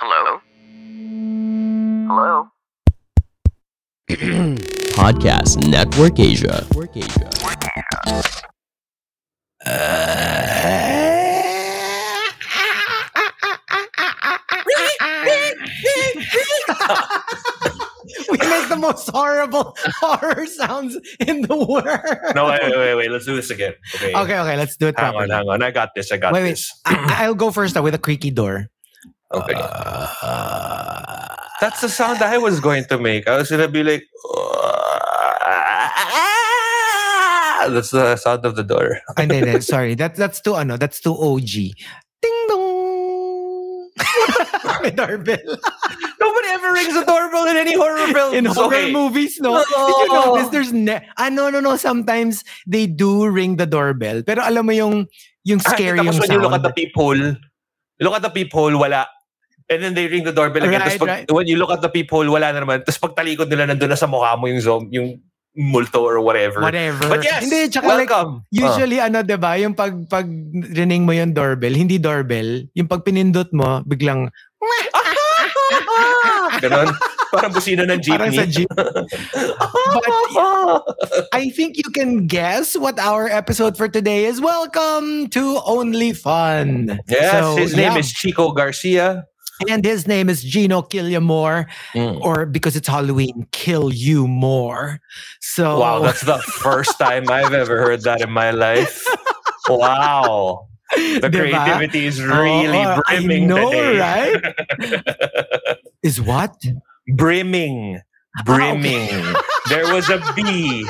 Hello? Hello? Podcast Network Asia. Network Asia. we make the most horrible horror sounds in the world. No, wait, wait, wait, wait. Let's do this again. Okay. Okay, okay, let's do it Hang properly. on, hang on. I got this. I got Wait, wait. this. I, I'll go first uh, with a creaky door. Okay. That's the sound I was going to make. I was gonna be like, that's the sound of the door. And then, sorry, that, that's too, ano, that's too OG. Ding dong! May doorbell. Nobody ever rings a doorbell in any horror film. In horror movies, no? Did you No. notice there's ne- ah, no, no, no. Sometimes they do ring the doorbell. Pero alam mo yung, yung scary Tapos yung when you look at sound. the peephole, you look at the peephole, wala. And then they ring the doorbell again. Right, Tapos pag, right. when you look at the people, wala na naman. Tapos pag talikod nila, nandun na sa mukha mo yung zombie, yung multo or whatever. Whatever. But yes, Hindi, tsaka like, welcome. Usually, ah. ano, 'di ba yung pag, pag rining mo yung doorbell, hindi doorbell, yung pag pinindot mo, biglang! Ganon. Parang busina ng jeepney. parang sa jeep. But I think you can guess what our episode for today is. Welcome to Only Fun. Yes, So, his name yeah. is Chico Garcia. And his name is Gino Quillamor, Mm. or because it's Halloween, Kill You More. So, Wow, that's the first time I've ever heard that in my life. Wow. The creativity is really I brimming know, today. right? is what? brimming. Ah, Brimming. There was a B.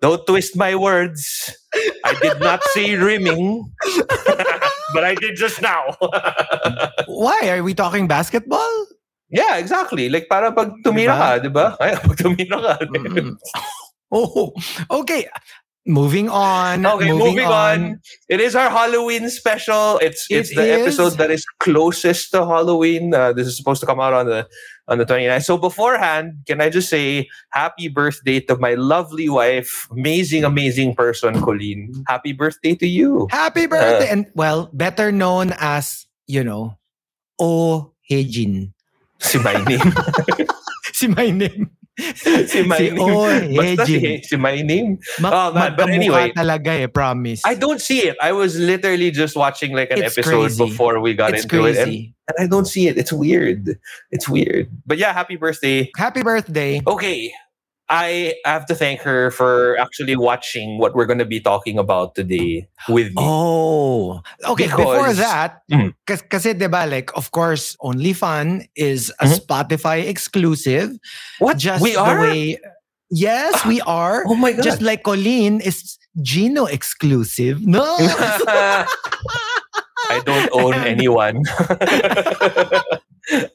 Don't twist my words. I did not say rimming, but I did just now. Why? Are we talking basketball? yeah, exactly. Like para pag tumira Diba? ka, di ba? Ay, pag tumira ka. Mm. oh, okay. Moving on. Okay, moving, on. It is our Halloween special. It's It it's the is. episode that is closest to Halloween. Uh, this is supposed to come out on the on the 29th. So beforehand, can I just say happy birthday to my lovely wife, amazing, amazing person, Colleen. Happy birthday to you. Happy Uh. birthday. and well, better known as, you know, Oh Hejin. Si my name. Si my name. si my si name. Oh Basta si, si my name. Ma- Oh, man, but anyway. talaga eh, promise. I don't see it. I was literally just watching like an It's episode crazy. before we got it's into it. And, and I don't see it. It's weird. It's weird. But yeah, happy birthday. Happy birthday. Okay. I have to thank her for actually watching what we're going to be talking about today with me. Oh, okay. Before Because- that, Mm. kasi, kasi diba, like, of course, Only Fun is a Mhm. Spotify exclusive. what? Just we the are? way. Yes, we are. oh my God. Just like Colleen is Gino exclusive. No. I don't own anyone.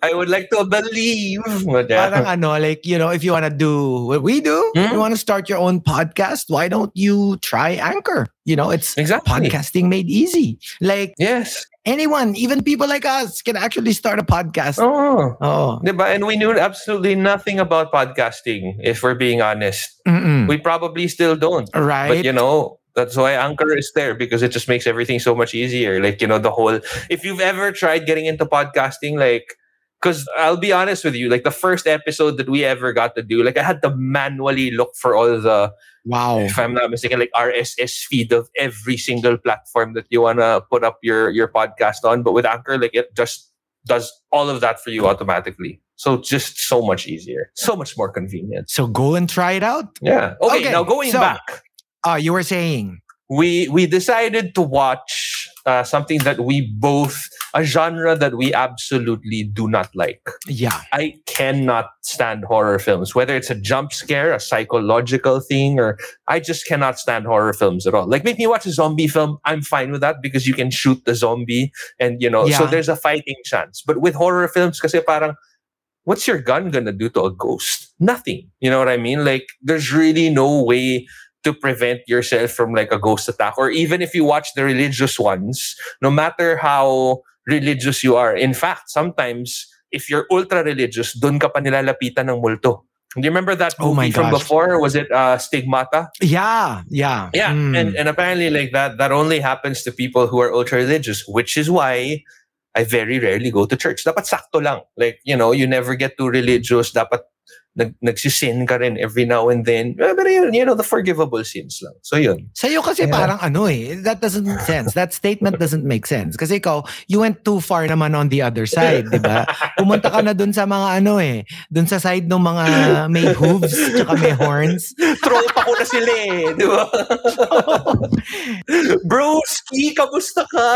I would like to believe. Parang ano, like, you know, if you want to do what we do, Hmm? you want to start your own podcast, why don't you try Anchor? You know, it's exactly. podcasting made easy. Like Yes. anyone, even people like us can actually start a podcast. Oh. Oh. Diba? And we knew absolutely nothing about podcasting, if we're being honest. Mm-mm. We probably still don't. right. But you know, that's why Anchor is there because it just makes everything so much easier. Like, you know, the whole if you've ever tried getting into podcasting, like because I'll be honest with you, like the first episode that we ever got to do, like I had to manually look for all the, wow. if I'm not mistaken, like RSS feed of every single platform that you wanna put up your your podcast on. But with Anchor, like it just does all of that for you automatically. So just so much easier, so much more convenient. So go and try it out. Yeah. Okay. Okay, now going so- back. Uh, you were saying. we we decided to watch uh, something that we both a genre that we absolutely do not like. Yeah. I cannot stand horror films, whether it's a jump scare, a psychological thing, or I just cannot stand horror films at all. Like make me watch a zombie film, I'm fine with that because you can shoot the zombie and you know, yeah. so there's a fighting chance. But with horror films, kasi parang what's your gun gonna do to a ghost? Nothing. You know what I mean? Like there's really no way to prevent yourself from like a ghost attack or even if you watch the religious ones no matter how religious you are in fact sometimes if you're ultra religious dun ka pa nilalapitan ng multo do you remember that movie Oh my movie from gosh. before was it uh, stigmata Yeah. Yeah. yeah Mm. and, and apparently like that that only happens to people who are ultra religious which is why I very rarely go to church. Dapat sakto lang. Like, you know, you never get too religious. Dapat nag, nagsisin ka rin every now and then. Pero yun, you know, the forgivable sins lang. So yun. Sa'yo kasi Yeah. parang ano eh, that doesn't make sense. That statement doesn't make sense. Kasi ikaw, you went too far naman on the other side, di ba? Pumunta ka na dun sa mga ano eh, dun sa side ng mga may hooves, tsaka may horns. Troll pa ko na sila eh. Di ba? Broski, kamusta ka?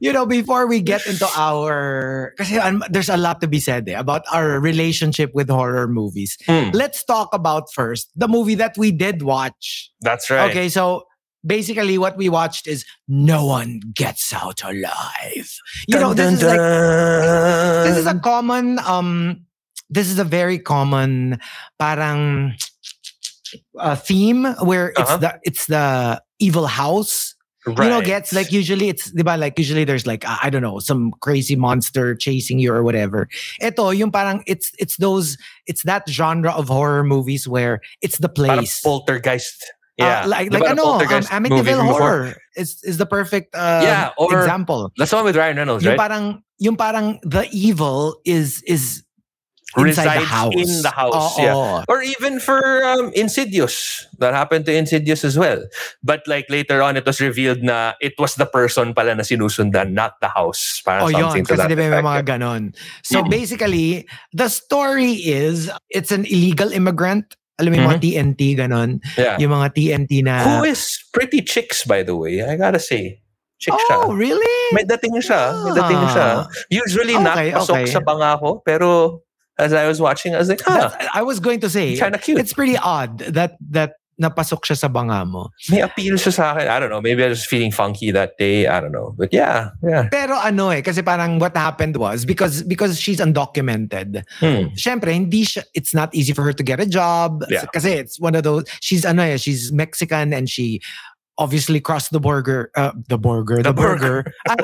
You know, before we get into our, kasi um, there's a lot to be said eh, about our relationship with horror movies. Hmm, Let's talk about first the movie that we did watch. that's right. Okay, so basically what we watched is No One Gets Out Alive. You know, this is like this is a common um this is a very common parang uh, theme where it's Uh-huh. the it's the evil house you know gets like usually it's diba like usually there's like uh, I don't know some crazy monster chasing you or whatever ito yung parang it's it's those it's that genre of horror movies where it's the Parang place poltergeist. Uh, Yeah. like Di like ba ano um, Amityville horror is is the perfect uh, Yeah, or- example That's the one with Ryan Reynolds, yung right? parang yung parang the evil is is inside the Resides house. in the house, Oo. yeah. Or even for um, Insidious. That happened to Insidious as well. But like later on, it was revealed na it was the person pala na sinusundan, not the house. Parang Oh, yun. something to Kasi that di ba may mga ganon. So Mm. basically, the story is, it's an illegal immigrant. Alam mo yung mga TNT, ganon. Yeah. Yung mga TNT na... Who is pretty chicks, by the way. I gotta say. Chick siya. oh, really? May dating siya. May dating siya. Usually not Okay, pasok okay. sa banga ko. Pero as I was watching, I was like, huh, I was going to say, kind of cute. it's pretty odd that that napasok siya sa banga mo. May appeal siya sa akin. I don't know. Maybe I was feeling funky that day. I don't know. But yeah, yeah. Pero ano eh, kasi parang what happened was, because because she's undocumented, Hmm. syempre, hindi siya, it's not easy for her to get a job. Yeah. Kasi it's one of those, she's ano eh, she's Mexican and she obviously crossed the border, uh, the border, the, The burger.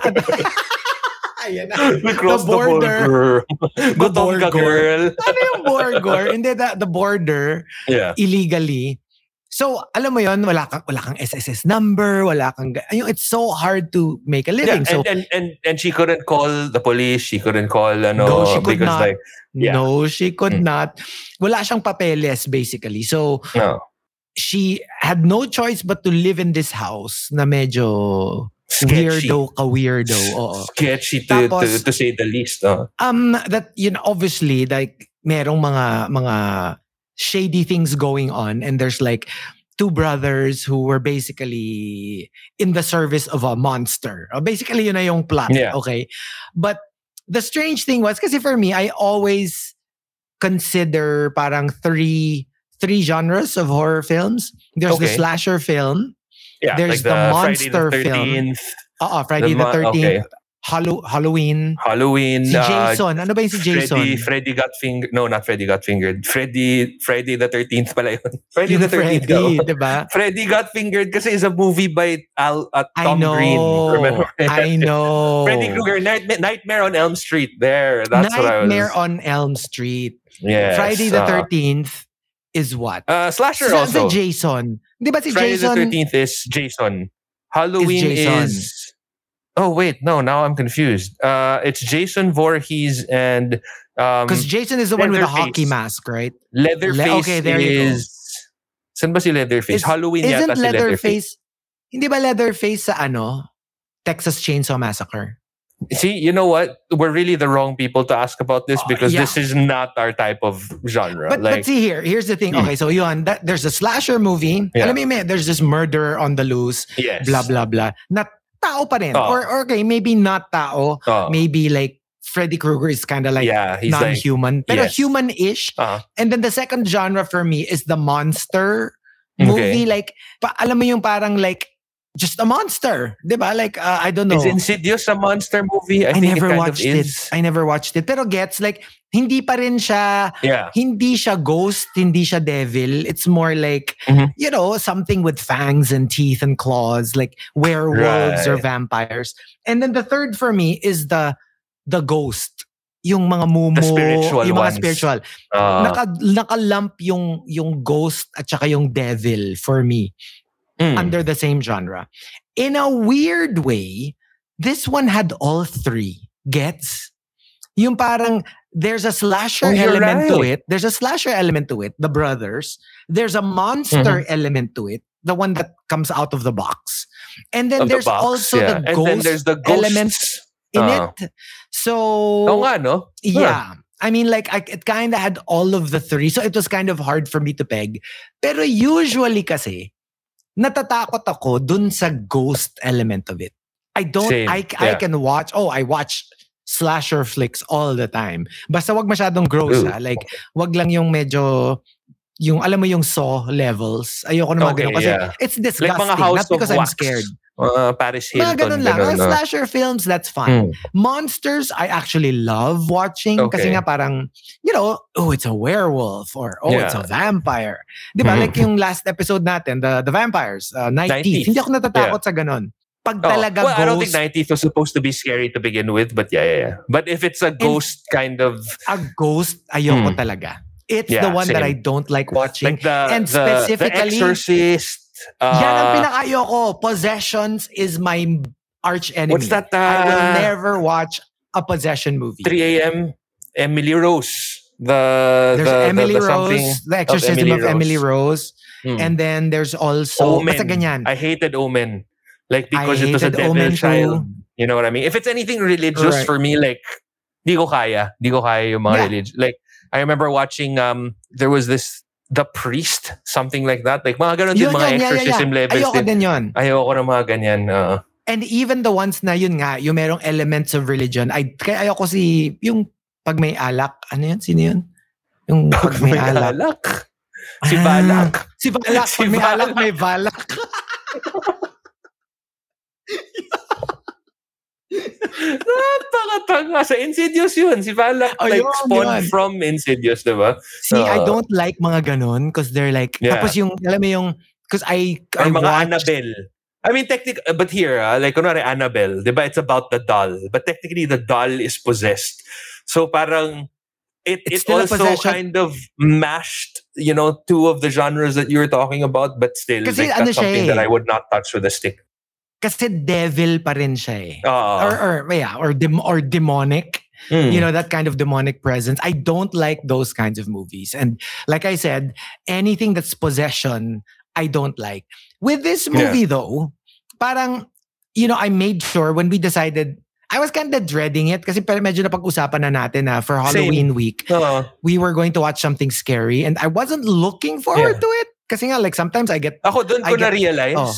Ayan na. We crossed the border. border. Gutom ka, border. girl. ano yung border? Hindi, the, the border Yeah. illegally. So, alam mo yon wala kang, wala kang SSS number, wala kang, ayun, it's so hard to make a Yeah, living. and, so, and and and she couldn't call the police. She couldn't call ano No, she could because not. like yeah. no, she could Mm. not. Wala siyang papeles, basically. So, no she had no choice but to live in this house na medyo sketchy, weirdo ka weirdo. Oo. sketchy to, to Tapos- to say the least. Uh. Um that you know obviously like merong mga mga shady things going on and there's like two brothers who were basically in the service of a monster. Uh, Basically yun na yung plot, Yeah. okay? But the strange thing was kasi for me I always consider parang three three genres of horror films. There's the Okay. slasher film, Yeah, There's like the Friday monster the film. 13th, Oo, Friday the, mo- 13th, okay. Hallow- Halloween, Halloween, si uh, Jason. ano ba yung si Jason? Freddy, Freddy got fingered. No, not Freddy got fingered. Freddy, Friday the 13th pala yun. Friday Yung the 13th. Freddy, di ba? Freddy got fingered kasi is a movie by Al, uh, I know. Green. Remember? I know. Freddy Krueger, Nightmare, Nightmare on Elm Street. There, that's Nightmare what I was. Nightmare on Elm Street. Yes, Friday the uh, 13th is what? Uh, slasher also. Si Jason. Di ba si Friday Jason? the 13th is Jason. Halloween is, Jason. Oh wait, no, now I'm confused. Uh it's Jason Voorhees and um Because Jason is the one with the hockey mask, right? Leatherface Le- okay, there you go. is Saan ba si Leatherface? Is- Halloween Isn't yata si Leatherface. Leatherface, hindi ba Leatherface sa ano? Texas Chainsaw Massacre. See, you know what? We're really the wrong people to ask about this Oh, because yeah. this is not our type of genre. But, like but see here, here's the thing. Hmm. Okay, so yun, that, there's a slasher movie. Yeah. Alam mo, there's this murder on the loose, yes. blah, blah, blah. Na tao pa rin. Oh. Or, or okay, maybe not tao. Oh, Maybe like Freddy Krueger is kind of like yeah, he's non-human. pero yes. human-ish. uh, And then the second genre for me is the monster Okay. movie. Like, pa, alam mo yung parang like, just a monster. Di ba? Like, uh, I don't know. Is Insidious a monster movie? I, I never it watched it. I never watched it. Pero gets like, hindi pa rin siya yeah. hindi siya ghost, hindi siya devil. It's more like, Mhm. you know, something with fangs and teeth and claws, like werewolves or vampires. And then the third for me is the the ghost. Yung mga mumu, The spiritual yung mga ones. spiritual. Uh, Naka, nakalump yung, yung ghost at saka yung devil for me mm. under the same genre. In a weird way, This one had all three. Gets? Yung parang there's a slasher Oh, element to it. There's a slasher element to it, the brothers. There's a monster Mm-hmm. element to it, the one that comes out of the box. And then Of the there's box, also yeah. the ghost there's the ghosts. element in Ah. it. So Oo nga, no? yeah. I mean, like, I, it kind of had all of the three. So it was kind of hard for me to peg. Pero usually kasi, natatakot ako dun sa ghost element of it. I don't, Same, I, I yeah. can watch, oh, I watch slasher flicks all the time. Basta wag masyadong gross Ooh. ha. Like, wag lang yung medyo, yung, alam mo yung saw levels. Ayoko na mga Okay, ganun. Kasi yeah. it's Like disgusting. mga House not because of I'm Wax. scared. Uh, Paris Hilton. Mga ganun lang. ganun, no? slasher films, that's fine. Mm. Monsters, I actually love watching kasi Okay. nga parang, you know, oh, it's a werewolf or oh, it's a vampire. Di ba? Mhm. Like yung last episode natin, the, the vampires, uh, Night, Night. Teeth. Hindi ako natatakot sa ganun. Pag Oh, talaga well, I don't think ghost, Night Teeth was supposed to be scary to begin with, but yeah, yeah, yeah. But if it's a ghost kind of a ghost, ayoko Hmm. talaga. It's Yeah, the one that I don't like watching. like the and the, specifically- the Exorcist. Uh, Yan ang pinaka-ayoko. Possessions is my arch enemy. what's that? I will Uh, never watch a possession movie. 3 a.m. Emily Rose. The There's the, Emily the, the Rose, The Exorcism of Emily, Rose. Hmm. And then there's also, Omen. basta ganyan. I hated Omen. Like I because it was a devil Omen child. too. You know what I mean? If it's anything religious Right. for me, like di ko kaya. Di ko kaya yung mga Yeah. religion. Like I remember watching um there was this The Priest, something like that. Like mga ganun din, Yun, mga yun, yeah, yeah, exorcism yeah. levels Ayoko din. din yun. Ayoko ng mga ganyan. uh, And even the ones na yun nga, yung merong elements of religion, I, kaya ayoko si, yung pag may alak, ano yun? Sino yun? Yung pag may alak. alak. Si Ah, Balak. Si Balak. Si Pag may Balak. alak, may balak. Napakatanga. Sa Insidious yun. Si Oh, like yun, spawned yun. from Insidious, diba? See, I Uh, don't like mga ganon because they're like, Yeah. tapos yung, alam mo yung, because I, Or I mga watched, Annabelle. I mean, technically, but here, ah, like, kunwari Annabelle, di ba, it's about the doll. But technically, the doll is possessed. So parang, it, It's it also kind of mashed, you know, two of the genres that you were talking about, but still, like, that's something eh. that I would not touch with a stick. Kasi devil pa rin siya eh. Oo. or, or, yeah, or, dem- or demonic. Mm. you know that kind of demonic presence i don't like those kinds of movies and like i said anything that's possession i don't like with this Yeah. movie though parang you know i made sure when we decided I was kind of dreading it kasi medyo napag-usapan na natin na for Halloween week Oo. we were going to watch something scary and I wasn't looking forward Yeah. to it kasi nga like sometimes I get Ako, doon I ko na-realize, oh.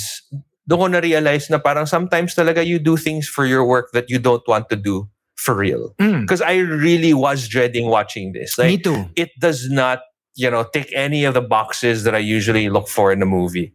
Doon ko na-realize na parang sometimes talaga you do things for your work that you don't want to do for real. mm, Because I really was dreading watching this. me too it does not, you know, tick any of the boxes that I usually look for in a movie.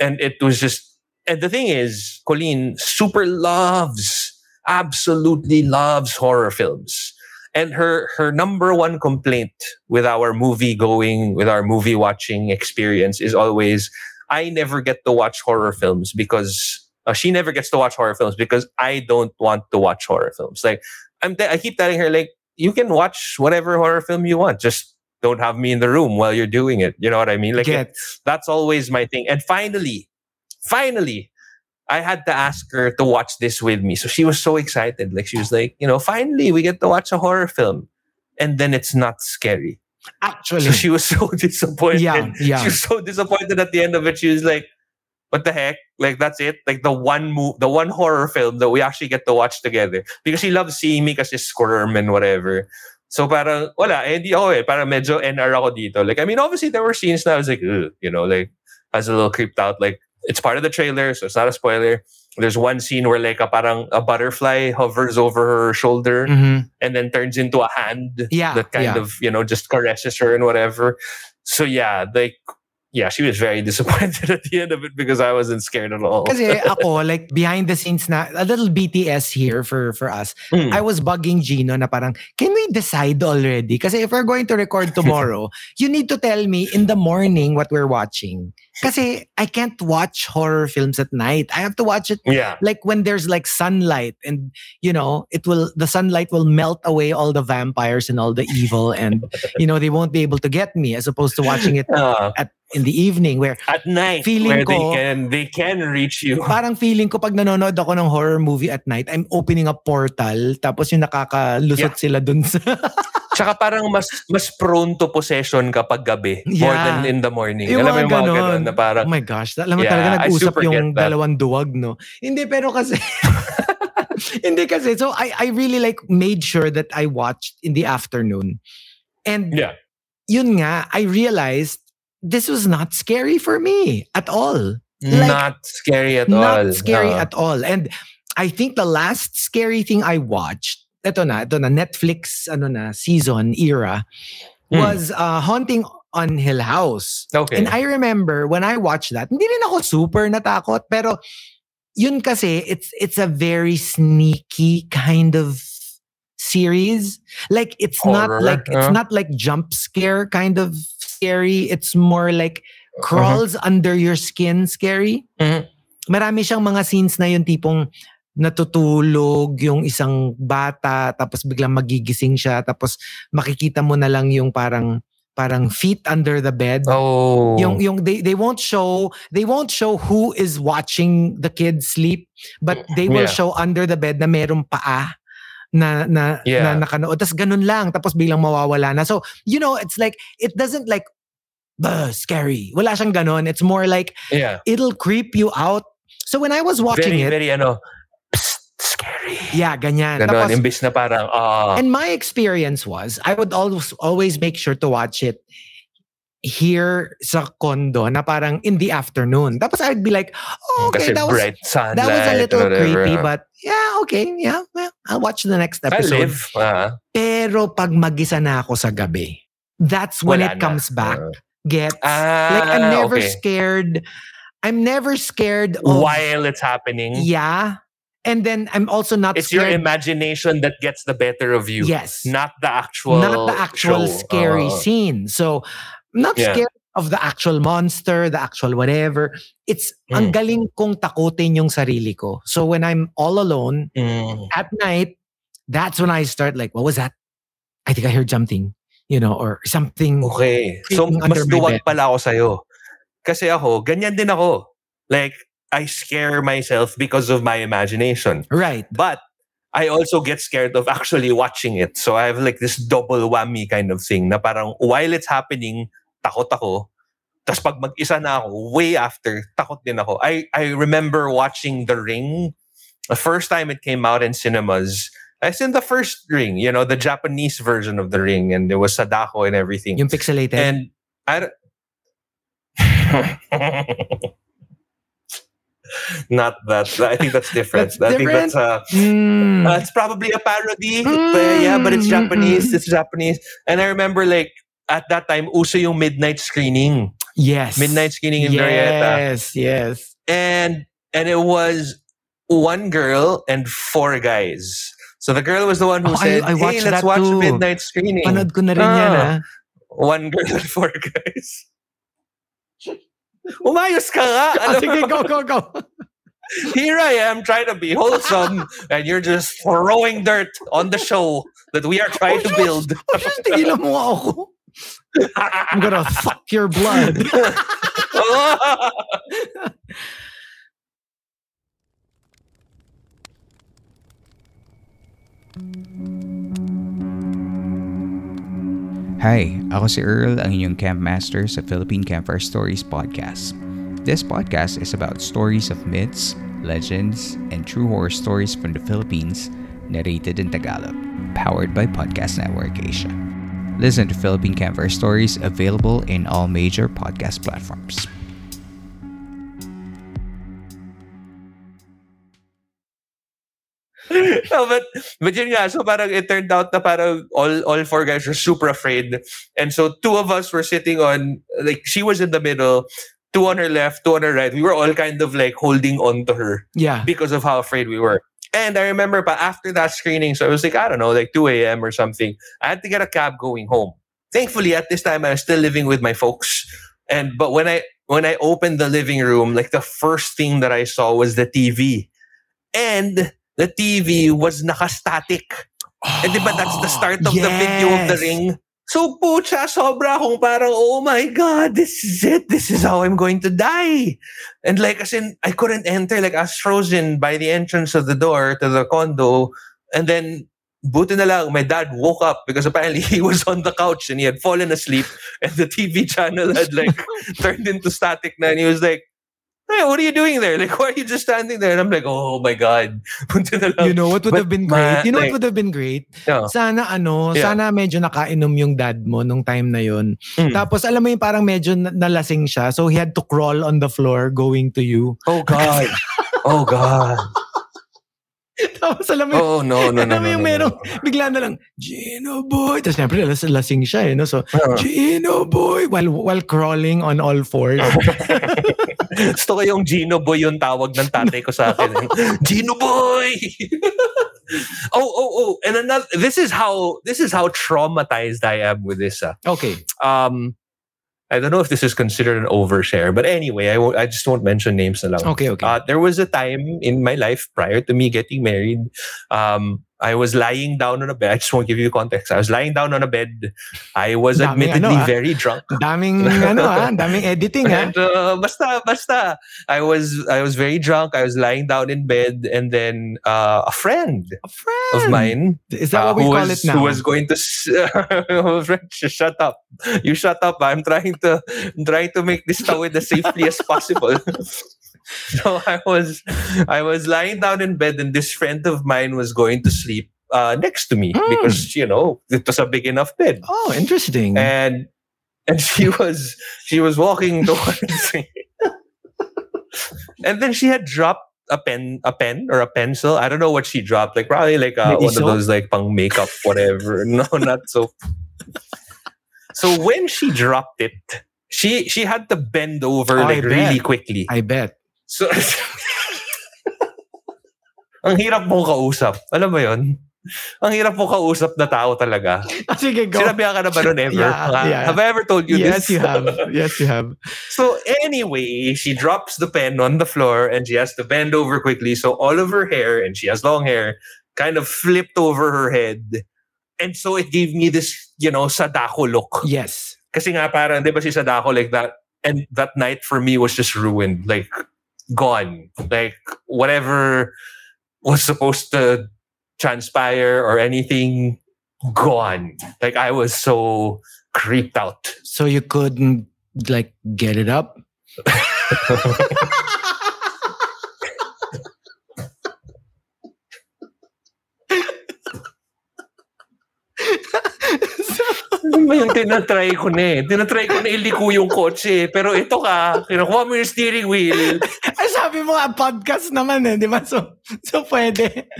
And it was just, and the thing is, Colleen super loves, absolutely loves horror films. And her her number one complaint with our movie going, with our movie watching experience is always, I never get to watch horror films because uh, she never gets to watch horror films because I don't want to watch horror films. Like I'm, te- I keep telling her like you can watch whatever horror film you want, just don't have me in the room while you're doing it. You know what I mean? Like it- that's always my thing. And finally, finally, I had to ask her to watch this with me. So she was so excited. Like she was like, you know, finally we get to watch a horror film. And then it's not scary. Actually So she was so disappointed. yeah yeah She was so disappointed at the end of it. She was like, what the heck? Like that's it? Like the one move the one horror film that we actually get to watch together. Because she loves seeing me kasi squirm and whatever. So parang, wala, eh, di ako eh. Parang medyo NR ako dito. Like, I mean, obviously there were scenes that I was like, Ugh, you know, like, I was a little creeped out. Like, it's part of the trailer, so it's not a spoiler. There's one scene where like a parang a butterfly hovers over her shoulder Mhm. and then turns into a hand Yeah, that kind yeah. of you know just caresses her and whatever so yeah like yeah she was very disappointed at the end of it because i wasn't scared at all Kasi ako, like, behind the scenes na, a little BTS here for, for us. Mm. I was bugging Gino na parang, can we decide already? Kasi if we're going to record tomorrow, you need to tell me in the morning what we're watching. Kasi I can't watch horror films at night. I have to watch it yeah like when there's like sunlight and you know it will the sunlight will melt away all the vampires and all the evil and you know they won't be able to get me as opposed to watching it Uh, in the evening where At night, Feeling where ko- they can they can reach you. parang feeling ko pag nanonood ako ng horror movie at night, I'm opening a portal tapos yung nakakalusot Yeah. sila dun sa... Tsaka parang mas mas prone to possession kapag gabi more Yeah. than in the morning. Yung Alam mo yung mga ganon na parang oh my gosh, alam mo Yeah, talaga nag-usap yung dalawang duwag, no? Hindi, pero kasi... hindi kasi. So, I, I really like made sure that I watched in the afternoon. And Yeah. yun nga, I realized this was not scary for me at all. Like, not scary at not all. Not scary Oo. at all. And I think the last scary thing I watched, ito na, ito na, Netflix, ano na, season, era, Hmm. was uh, Haunting on Hill House. Okay. And I remember when I watched that, hindi rin ako super natakot, pero yun kasi, it's, it's a very sneaky kind of series. Like, it's not Horror, like, it's not like jump scare kind of scary. It's more like crawls under your skin scary. Mhm. Marami siyang mga scenes na yung tipong natutulog yung isang bata tapos biglang magigising siya tapos makikita mo na lang yung parang parang feet under the bed. Oh. Yung yung they they won't show they won't show who is watching the kid sleep but they will Yeah. show under the bed na merong paa na na Yeah. na nakanood. Tapos ganun lang tapos biglang mawawala na. So you know it's like it doesn't like "Bah, scary. Wala siyang ganun. It's more like yeah. it'll creep you out. So when I was watching Very, it very ano, psst, scary. yeah ganyan. Ganon, Tapos- imbis na parang, ah, and my experience was I would always always make sure to watch it here sa condo na parang in the afternoon. Tapos I'd be like, oh, okay, kasi that was that was a little creepy, but yeah, okay, yeah, well, I'll watch the next I episode. live. ah. Pero pag mag-isa na ako sa gabi, that's when Wala it na. comes back. Ah. Gets Ah, like I'm never okay. scared. I'm never scared of While it's happening, yeah, and then I'm also not it's your imagination that gets the better of you. yes, Not the actual not the actual show. scary Ah. scene. So, I'm not Yeah. scared of the actual monster, the actual whatever. It's ang Mm. galing kong takutin yung sarili ko. So when I'm all alone Mm. at night, that's when I start like, what was that? I think I heard something, you know, or something. Okay. So, mas duwag pala ako sa'yo. Kasi ako, ganyan din ako. Like, I scare myself because of my imagination. Right. But I also get scared of actually watching it. So I have like this double whammy kind of thing na parang while it's happening, takot ako. Tapos pag mag-isa na ako, way after, takot din ako. I, I remember watching The Ring. The first time it came out in cinemas, I seen the first Ring, you know, the Japanese version of The Ring. And there was Sadako and everything. Yung pixelated. And I don't- that. I think that's different. That's I think that's uh, Mm. uh, it's probably a parody. But yeah, but it's Mm, mm, Japanese. mm. It's Japanese. And I remember like at that time, uso yung midnight screening. yes. Midnight screening in Glorietta. Yes, yes. And and it was one girl and four guys. So the girl was the one who Oh, I- said, I "Hey, watched let's watch too. midnight screening." Panood ko na rin yan, Ah. One girl and four guys. Umayos ka nga. Ah, Alam sige, go, go, go. Here I am trying to be wholesome, and you're just throwing dirt on the show that we are trying to build. Oh, tigilan mo ako. I'm gonna fuck your blood. Hi, ako si Earl, ang inyong camp master sa Philippine Campfire Stories podcast. This podcast is about stories of myths, legends, and true horror stories from the Philippines, narrated in Tagalog, powered by Podcast Network Asia. Listen to Philippine Campfire Stories available in all major podcast platforms. no, but but yun nga, so parang it turned out na parang all all four guys were super afraid. And so two of us were sitting on like she was in the middle, two on her left, two on her right. We were all kind of like holding on to her yeah. because of how afraid we were. And I remember but after that screening, so it was like, I don't know, like 2 a.m. or something. I had to get a cab going home. Thankfully, at this time I was still living with my folks. And but when I when I opened the living room, like the first thing that I saw was the TV. And the TV was nakastatic. And diba that's the start of the video of the ring. So pucha, sobra akong parang, oh my God, this is it. This is how I'm going to die. And like, as in, I couldn't enter. Like, I was frozen by the entrance of the door to the condo. And then, buti na lang, my dad woke up because apparently he was on the couch and he had fallen asleep and the TV channel had like turned into static na and he was like, hey, what are you doing there? Like, why are you just standing there? And I'm like, oh my God. Punta na lang. You know what would But have been great? You know like- what would have been great? Yeah. Sana ano, Yeah. sana medyo nakainom yung dad mo nung time na yun. Mm. Tapos alam mo yung parang medyo nalasing siya. So he had to crawl on the floor going to you. Oh God. oh God. Tapos alam mo, Oh no, no, no, alam mo no, yung no, merong no. bigla na lang, Gino boy. Tapos syempre las- lasing siya eh. No? So, Ah. Gino boy. While, while crawling on all fours. Gusto ko yung Gino Boy yung tawag ng tatay ko sa akin. Gino Boy! oh, oh, oh. And another, this is how, this is how traumatized I am with this. ah. okay. Um, I don't know if this is considered an overshare, but anyway, I won't- I just won't mention names na lang. Okay, okay. Uh, there was a time in my life prior to me getting married. Um, I was lying down on a bed. I just won't give you context. I was lying down on a bed. I was Daming admittedly ano, ah. very drunk. daming ano ah, daming editing ah. And uh, basta, basta. I was I was very drunk. I was lying down in bed, and then uh, a friend A friend. of mine Is that uh, what we who call was, it now? Who was going to shut up? You shut up! I'm trying to I'm trying to make this story as safely as possible. so I was I was lying down in bed, and this friend of mine was going to sleep uh, next to me Mm. because you know it was a big enough bed, oh, interesting. and and she was she was walking towards me, and then she had dropped. A pen, a pen or a pencil. I don't know what she dropped. Like probably like uh, Maybe one soap? of those like pang makeup, whatever. No, not so. So when she dropped it, she she had to bend over Oh, like really quickly. I bet. So ang hirap mong kausap. Alam mo yon? Ang hirap mong kausap na tao talaga. Ah, sige, go. Sinabihan ka na ba nun ever? Yeah, Ha? yeah. Have I ever told you yes, this? you have. Yes, you have. So anyway, she drops the pen on the floor and she has to bend over quickly. So all of her hair, and she has long hair, kind of flipped over her head. And so it gave me this, you know, Sadako look. Yes. Kasi nga parang, di ba si Sadako like that? And that night for me was just ruined. Like, gone. Like, whatever was supposed to transpire or anything, gone. Like, I was so creeped out. So you couldn't like get it up? ba yung tinatry ko na eh? Tinatry ko na iliko yung kotse eh. Pero ito ka, kinukuha mo yung steering wheel. Ay, sabi mo nga, podcast naman eh, di ba? So, so pwede.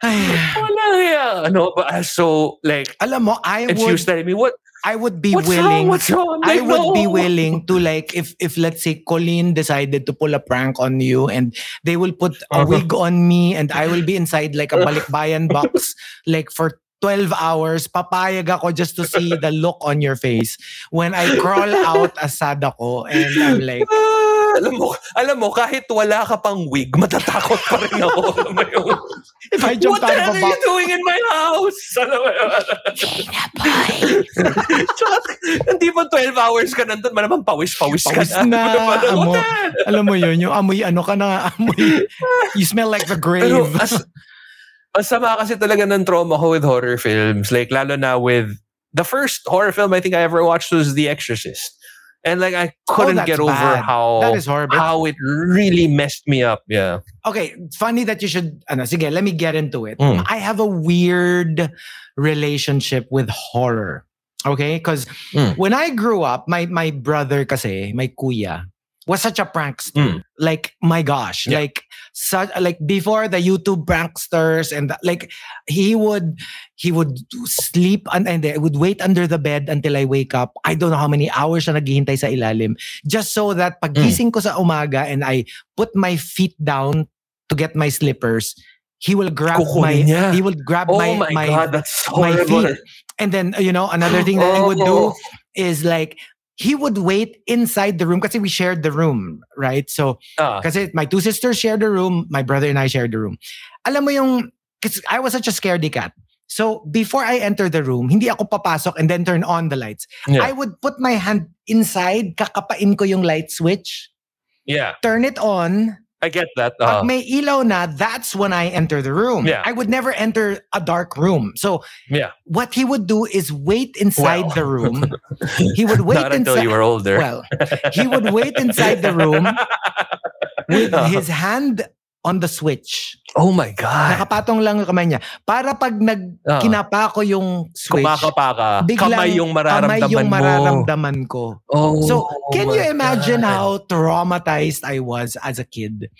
Ay, Wala kaya. Ano ba? So, like, alam mo, I and she was would, telling me, what? I would be What's willing. wrong? What's wrong? I'm I like, would be "No." willing to like if if let's say Colleen decided to pull a prank on you and they will put a Uh-huh. wig on me and I will be inside like a balikbayan box like for 12 hours papayag ako just to see the look on your face when I crawl out as Sadako and I'm like Ah, alam mo, alam mo, kahit wala ka pang wig, matatakot pa rin ako. Alam mo yun? if I jump What the hell are you doing in my house? Alam mo yun? Hindi ba 12 hours ka nandun, malamang pawis-pawis ka Pawis na. na, What amo. the hell? alam mo yun yung amoy ano ka na amoy you smell like the grave Pero as, ang sama kasi talaga ng trauma ko with horror films. Like, lalo na with, the first horror film I think I ever watched was The Exorcist. And like, I couldn't Oh, get over bad. how, that is horrible how it really messed me up. Yeah. Okay, funny that you should ano, sige, let me get into it. Mm. I have a weird relationship with horror. Okay? Because Mm. when I grew up, my my brother kasi, my kuya, was such a prankster. Mm. Like, my gosh. Yeah. Like such like before the YouTube pranksters and the- like he would he would sleep and, and I would wait under the bed until I wake up. I don't know how many hours siya naghihintay sa ilalim just so that pagising hmm. ko sa umaga and I put my feet down to get my slippers, he will grab my niya. he will grab Oh my my, God, my feet. And then you know another thing that he would do Oh. is like he would wait inside the room because we shared the room, right? So Ah. kasi my two sisters shared the room, my brother and I shared the room. Alam mo yung, because I was such a scaredy cat. So before I enter the room, hindi ako papasok and then turn on the lights. Yeah. I would put my hand inside, kakapain ko yung light switch, yeah, turn it on. I get that. Pag Uh, may ilaw na, that's when I enter the room. Yeah. I would never enter a dark room. So yeah. what he would do is wait inside Well. the room. He would wait Not until you were older. Well, he would wait inside the room with his hand on the switch. oh my God. Nakapatong lang yung kamay niya. Para pag nag kinapa ko yung switch, Kumakapa ka. biglang kamay yung mararamdaman kamay yung mo. mararamdaman ko. Oh, So, can you my imagine God. how traumatized I was as a kid?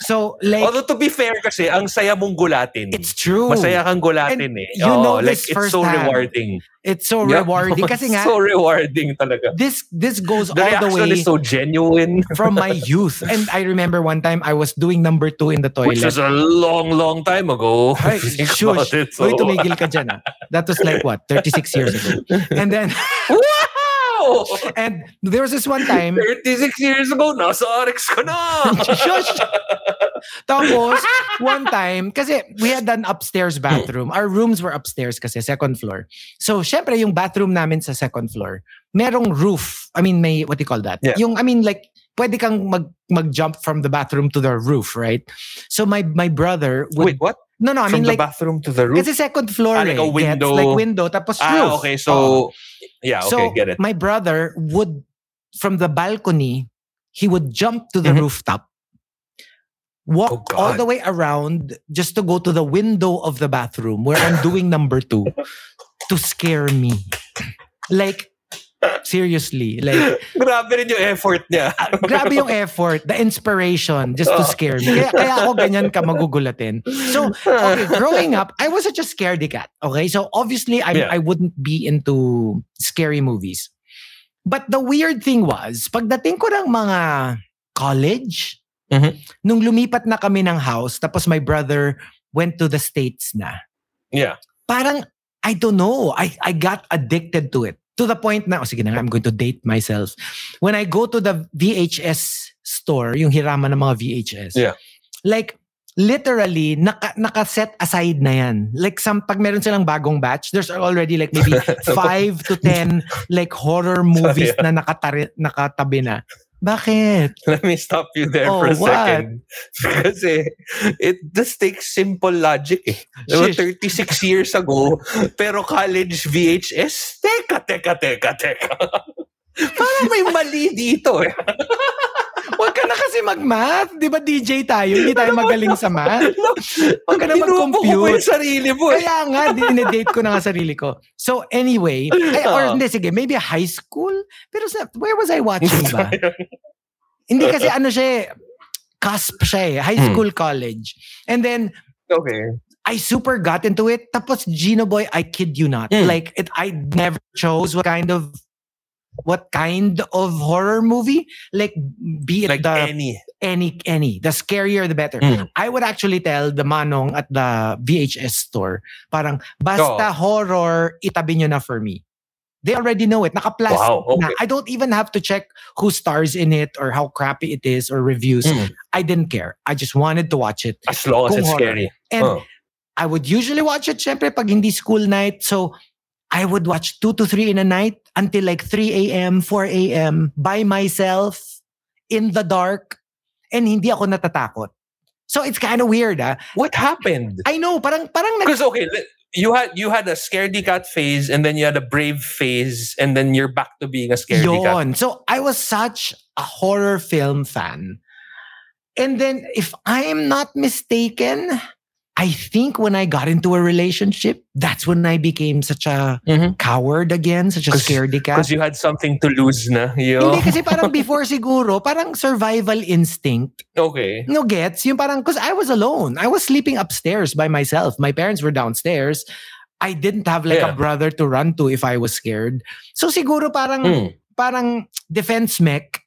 So, like, Although to be fair kasi, ang saya mong gulatin. it's true. Masaya kang gulatin And eh. you know Oo, like, this it's so rewarding. It's so Yep. rewarding. Kasi nga, so rewarding talaga. this this goes The all the reaction way is so genuine. from my youth. And I remember one time I was doing number two in the toilet. Which was a long, long time ago. Ay, shush. it, so- Uy, tumigil ka dyan ah. That was like what, 36 years ago. And then, Wow! and there was this one time, 36 years ago, nasa Orex ka na! shush! Tapos, one time, kasi we had an upstairs bathroom. Our rooms were upstairs kasi, second floor. So, syempre, yung bathroom namin sa second floor, merong roof. I mean, may, what do you call that? Yeah. Yung, I mean, like, pwede kang mag, mag-jump from the bathroom to the roof, right? So, my my brother would... Wait, what? No, no, I From mean, the like, bathroom to the roof? Kasi second floor Ah, like eh, a gets, window. like window, tapos roof. ah, okay. So, Oo. yeah, okay, so get it. my brother would, from the balcony, he would jump to the Mhm. rooftop, walk Oh, all God. the way around just to go to the window of the bathroom where I'm doing number two to scare me. Like, seriously, like, Grabe rin yung effort niya. grabe yung effort, the inspiration just to scare me. Kaya, kaya ako ganyan ka magugulatin. So, okay, growing up, I was such a scaredy cat. Okay, so obviously, I, Yeah. I wouldn't be into scary movies. But the weird thing was, pagdating ko ng mga college, Mhm. nung lumipat na kami ng house, tapos my brother went to the States na, Yeah. parang, I don't know, I, I got addicted to it. To the point na, oh, sige na nga, I'm going to date myself. When I go to the VHS store, yung hiraman ng mga VHS, Yeah. like, literally, naka, naka-set aside na yan. Like, some, pag meron silang bagong batch, there's already like maybe five to ten like horror movies Yeah. na nakatari, nakatabi na. Bakit? Let me stop you there Oh, for a what? second. Kasi it just takes simple logic eh. Diba, Shish. 36 years ago, pero college VHS, teka, teka, teka, teka. Parang may mali dito eh. Huwag ka na kasi mag-math. Di ba DJ tayo? Hindi tayo magaling sa math. Huwag ka na ko pa yung mag-compute. sarili mo eh. Kaya nga, dinedate ko na nga sarili ko. So anyway, ay, or hindi, sige, maybe high school? Pero sa, where was I watching ba? hindi kasi ano siya eh, cusp siya eh, high Hmm. school, college. And then, okay. I super got into it. Tapos Gino Boy, I kid you not. Mm. Like it I never chose what kind of what kind of horror movie. Like be it Like the any. any any. The scarier the better. Mm. I would actually tell the manong at the VHS store, parang basta horror, itabi nyo na for me. They already know it. Naka-plastic Wow, na. I don't even have to check who stars in it or how crappy it is or reviews. Mm. I didn't care. I just wanted to watch it. As long as it's horror. scary. And Oh. I would usually watch it, syempre, pag hindi school night. So, I would watch 2 to 3 in a night until like 3 a.m., 4 a.m. by myself in the dark. And hindi ako natatakot. So, it's kind of weird, ah. What happened? I know, parang, parang Because okay, you had you had a scaredy cat phase, and then you had a brave phase, and then you're back to being a scaredy cat. So, I was such a horror film fan. And then, if I am not mistaken, I think when I got into a relationship, that's when I became such a Mhm. coward again, such a scaredy cat. Because you had something to lose na. Yo. Hindi kasi parang before siguro, parang survival instinct. Okay. No gets? Yung parang, because I was alone. I was sleeping upstairs by myself. My parents were downstairs. I didn't have like Yeah. a brother to run to if I was scared. So siguro parang, Mm. parang defense mech.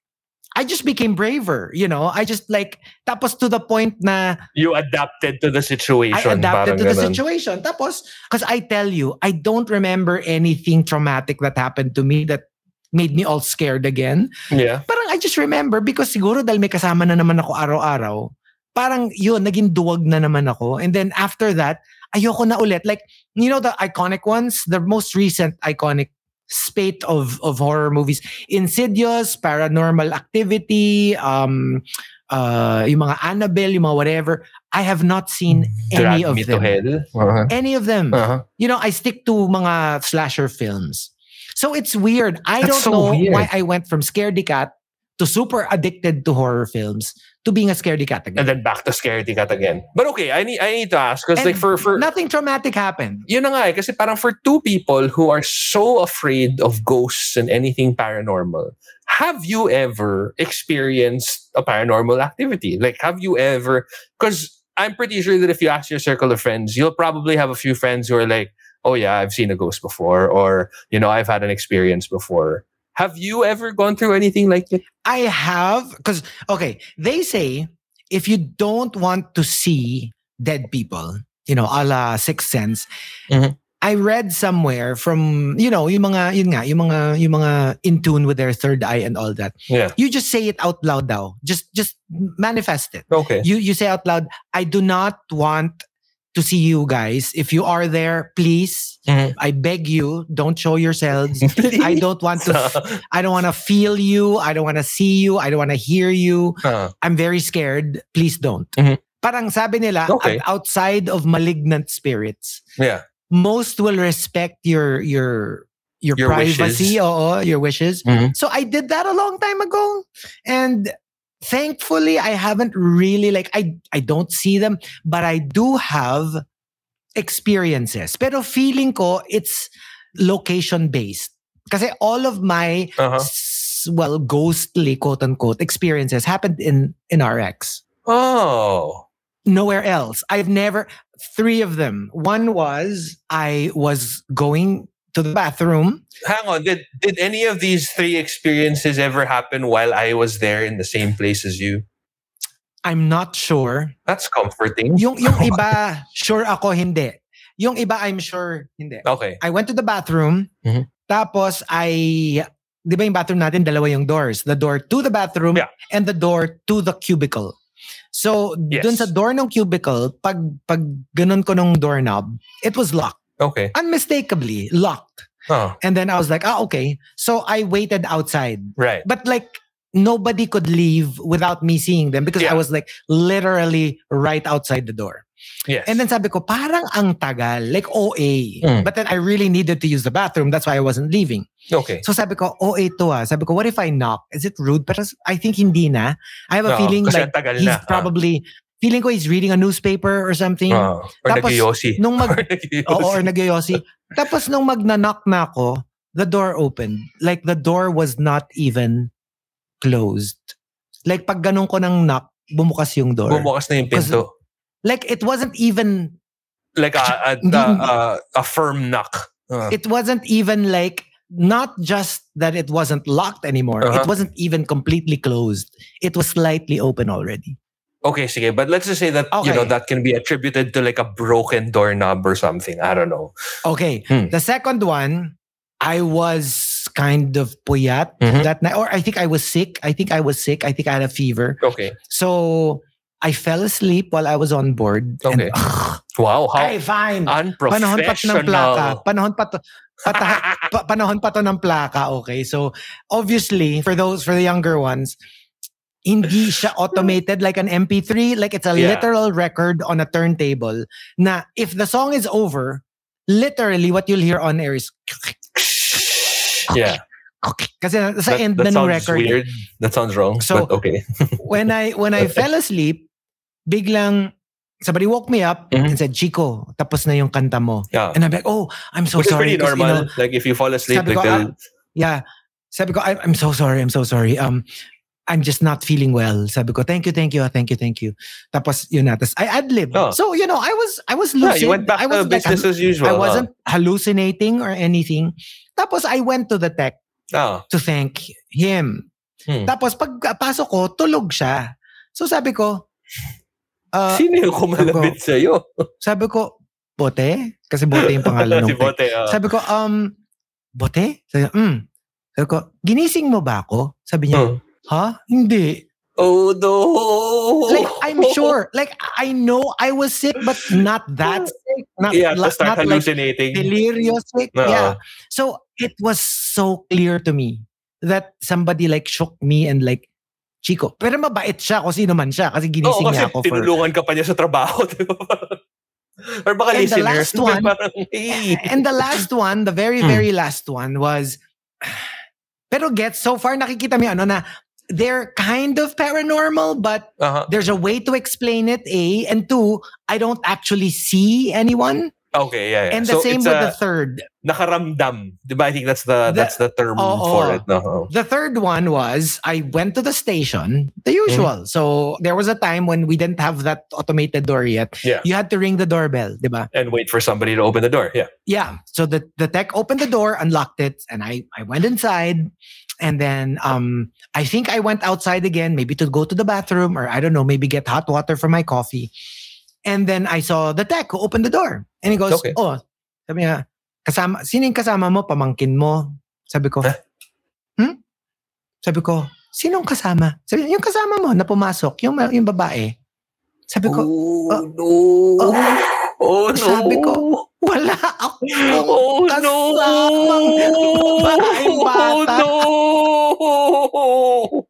I just became braver, you know? I just like, tapos to the point na You adapted to the situation. I adapted to the ganun. situation. Tapos, because I tell you, I don't remember anything traumatic that happened to me that made me all scared again. Yeah. parang I just remember because siguro dahil may kasama na naman ako araw-araw, parang yun, naging duwag na naman ako. And then after that, ayoko na ulit. Like, you know, the iconic ones, the most recent iconic spate of of horror movies. Insidious, Paranormal Activity, um, uh, yung mga Annabelle, yung mga whatever. I have not seen any Drag of them. Uh-huh. Any of them. Uh-huh. You know, I stick to mga slasher films. So it's weird. I That's don't so know weird. why I went from Scaredy Cat to super addicted to horror films to being a Scaredy Cat again. And then back to Scaredy Cat again. But okay, I need I need to ask because like for for nothing traumatic happened. yun na nga eh, kasi parang for two people who are so afraid of ghosts and anything paranormal, have you ever experienced a paranormal activity? Like, have you ever, because I'm pretty sure that if you ask your circle of friends, you'll probably have a few friends who are like, oh yeah, I've seen a ghost before, or, you know, I've had an experience before. Have you ever gone through anything like that? I have because okay, they say if you don't want to see dead people, you know, a la Sixth Sense. Mhm. I read somewhere from you know yung mga yun nga yung mga yung mga in tune with their third eye and all that. Yeah. You just say it out loud now. Just just manifest it. Okay. You you say out loud, I do not want to see you guys. If you are there, please, Mhm. I beg you, don't show yourselves. I don't want to I don't want to feel you. I don't want to see you. I don't want to hear you. Uh, I'm very scared. Please don't. Mhm. Parang sabi nila, Okay. Outside of malignant spirits, yeah. most will respect your your your, Your privacy, wishes. oo, your wishes. Mhm. So I did that a long time ago. And thankfully I haven't really like I I don't see them, but I do have experiences. Pero feeling ko it's location based. Kasi all of my Uh-huh. s- well ghostly quote unquote experiences happened in in RX Oh. nowhere else i've never three of them one was i was going to the bathroom Hang on. Did did any of these three experiences ever happen while I was there in the same place as you? i'm not sure That's comforting. yung yung iba sure ako hindi yung iba i'm sure hindi Okay. i went to the bathroom Mhm. tapos i di ba yung bathroom natin dalawa yung doors the door to the bathroom Yeah. and the door to the cubicle so Yes. dun sa door ng cubicle pag pag ganun ko nung doorknob it was locked Okay. unmistakably locked Oh, And then I was like, ah, okay. So I waited outside. right. But like nobody could leave without me seeing them because Yeah. I was like literally right outside the door. Yes. And then sabi ko, parang ang tagal, like OA. Mm. But then I really needed to use the bathroom. That's why I wasn't leaving. okay. So sabi ko, OA to ah. Sabi ko, what if I knock? Is it rude? Pero I think hindi na. I have a Oo, feeling like he's na, ah. probably, feeling ko he's reading a newspaper or something. Oh, or Tapos, nagyosi. nung mag- Or nagyosi. Oo, or nagyoyosi. Tapos nung magna-knock na ako, the door opened. Like the door was not even closed. Like pag ganun ko ng knock, bumukas yung door. Bumukas na yung pinto. like it wasn't even, Like a, a, a, a, a firm knock. Uh, it wasn't even like, not just that it wasn't locked anymore. Uh-huh. It wasn't even completely closed. It was slightly open already. Okay, sige. But let's just say that, you know, that can be attributed to like a broken doorknob or something. I don't know. Okay. Hmm. The second one, I was kind of puyat Mhm. that night. Or I think I was sick. I think I was sick. I think I had a fever. Okay. So I fell asleep while I was on board. Okay. And, ugh, Wow. How ay, fine. Panahon pa to ng unprofessional. plaka. Panahon pa to. pata- pa- panahon pa to ng plaka. Okay. So obviously, for those, for the younger ones, hindi siya automated like an MP3. Like it's a Yeah. literal record on a turntable na if the song is over, literally what you'll hear on air is yeah. kasi sa That, end that ng sounds record. weird. That sounds wrong. So- but okay. when I when I fell asleep, biglang somebody woke me up Mhm. and said, "Chico, tapos na yung kanta mo." Yeah. And I'm like, "Oh, I'm so Which is sorry." pretty 'cause, you normal. know, like if you fall asleep, like ko, they'll- yeah. Sabi ko, I, I'm so sorry. I'm so sorry. Um, I'm just not feeling well. Sabi ko, thank you, thank you, thank you, thank you. Tapos yun na. Tapos I ad-lib. Oh. So, you know, I was, I was yeah, lucid. you went back I to wasn't, like, business as usual. I huh? wasn't hallucinating or anything. Tapos I went to the tech Oh. to thank him. Hmm. Tapos pagpasok ko, tulog siya. So sabi ko, uh, Sino yung kumalabit sa'yo? sabi ko, Bote? Kasi Bote yung pangalan si ng. Bote. ah. Sabi ko, um, Bote? Sabi, mm. Sabi ko, ginising mo ba ako? Sabi niya, Oh. Ha? Hindi. Oh no! Like, I'm sure. Like I know I was sick, but not that sick. Not, yeah, la- start not like hallucinating. delirious sick. Oo. Yeah. So it was so clear to me that somebody like shook me and like Chico. Pero mabait siya kung sino man siya kasi Oo, ginising kasi niya ako for tinulungan ka pa niya sa trabaho. Or baka And the listeners. last one-. And the last one, the very, Hmm. very last one was, pero get so far nakikita mo ano na they're kind of paranormal, but Aha. there's a way to explain it, A. And two, I don't actually see anyone. Okay, yeah, yeah. And the so same with a the third. nakaramdam. Ba? I think that's the, The- that's the term Oo. for it. No? Oh. The third one was I went to the station, the usual. Mm-hmm. So there was a time when we didn't have that automated door yet. Yeah. You had to ring the doorbell, di ba? And wait for somebody to open the door. Yeah. yeah so the the tech opened the door unlocked it and i i went inside and then um i think i went outside again maybe to go to the bathroom or i don't know maybe get hot water for my coffee and then i saw the tech who opened the door and he goes Okay. oh sabi niya kasama sino yung kasama mo pamangkin mo sabi ko Huh? hmm sabi ko sinong kasama sabi niya, yung kasama mo na pumasok yung yung babae sabi ko oh, uh, no. oh, Oh, no. sabi ko, wala ako. Oh, no. kasamang oh, bata. Oh, no.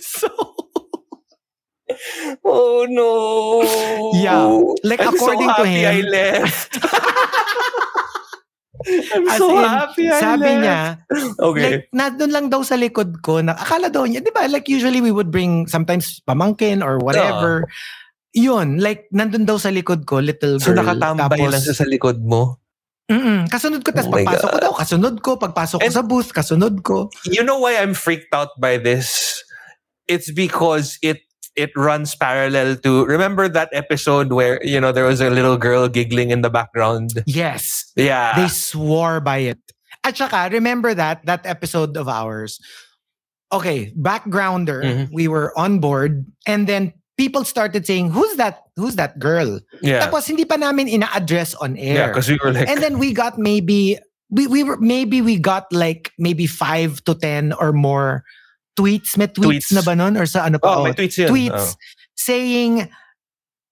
So, Oh, no. Yeah. Like, I'm according so to happy him- I left. I'm as so in, happy I sabi left. niya, Okay. like, nandun lang daw sa likod ko, na, akala daw niya, di ba, like, usually we would bring sometimes pamangkin or whatever. Ah. Yun, like, nandun daw sa likod ko, little girl. so nakatambay tapos, lang sa likod mo? Mm-mm, kasunod ko, tapos Oh pagpasok ko daw, kasunod ko, pagpasok ko sa booth, kasunod ko. you know why I'm freaked out by this? It's because it it runs parallel to remember that episode where you know there was a little girl giggling in the background. Yes. Yeah. They swore by it. At saka, remember that, that episode of ours. Okay, backgrounder, Mhm. we were on board and then people started saying, who's that, who's that girl? yeah. Tapos hindi pa namin ina-address on air. Yeah, because we were like and then we got maybe, we, we were, maybe we got like maybe five to 10 or more tweets. May tweets, Tweets. na ba nun? Or sa ano pa? Oh, may tweets yun. tweets Oh. saying,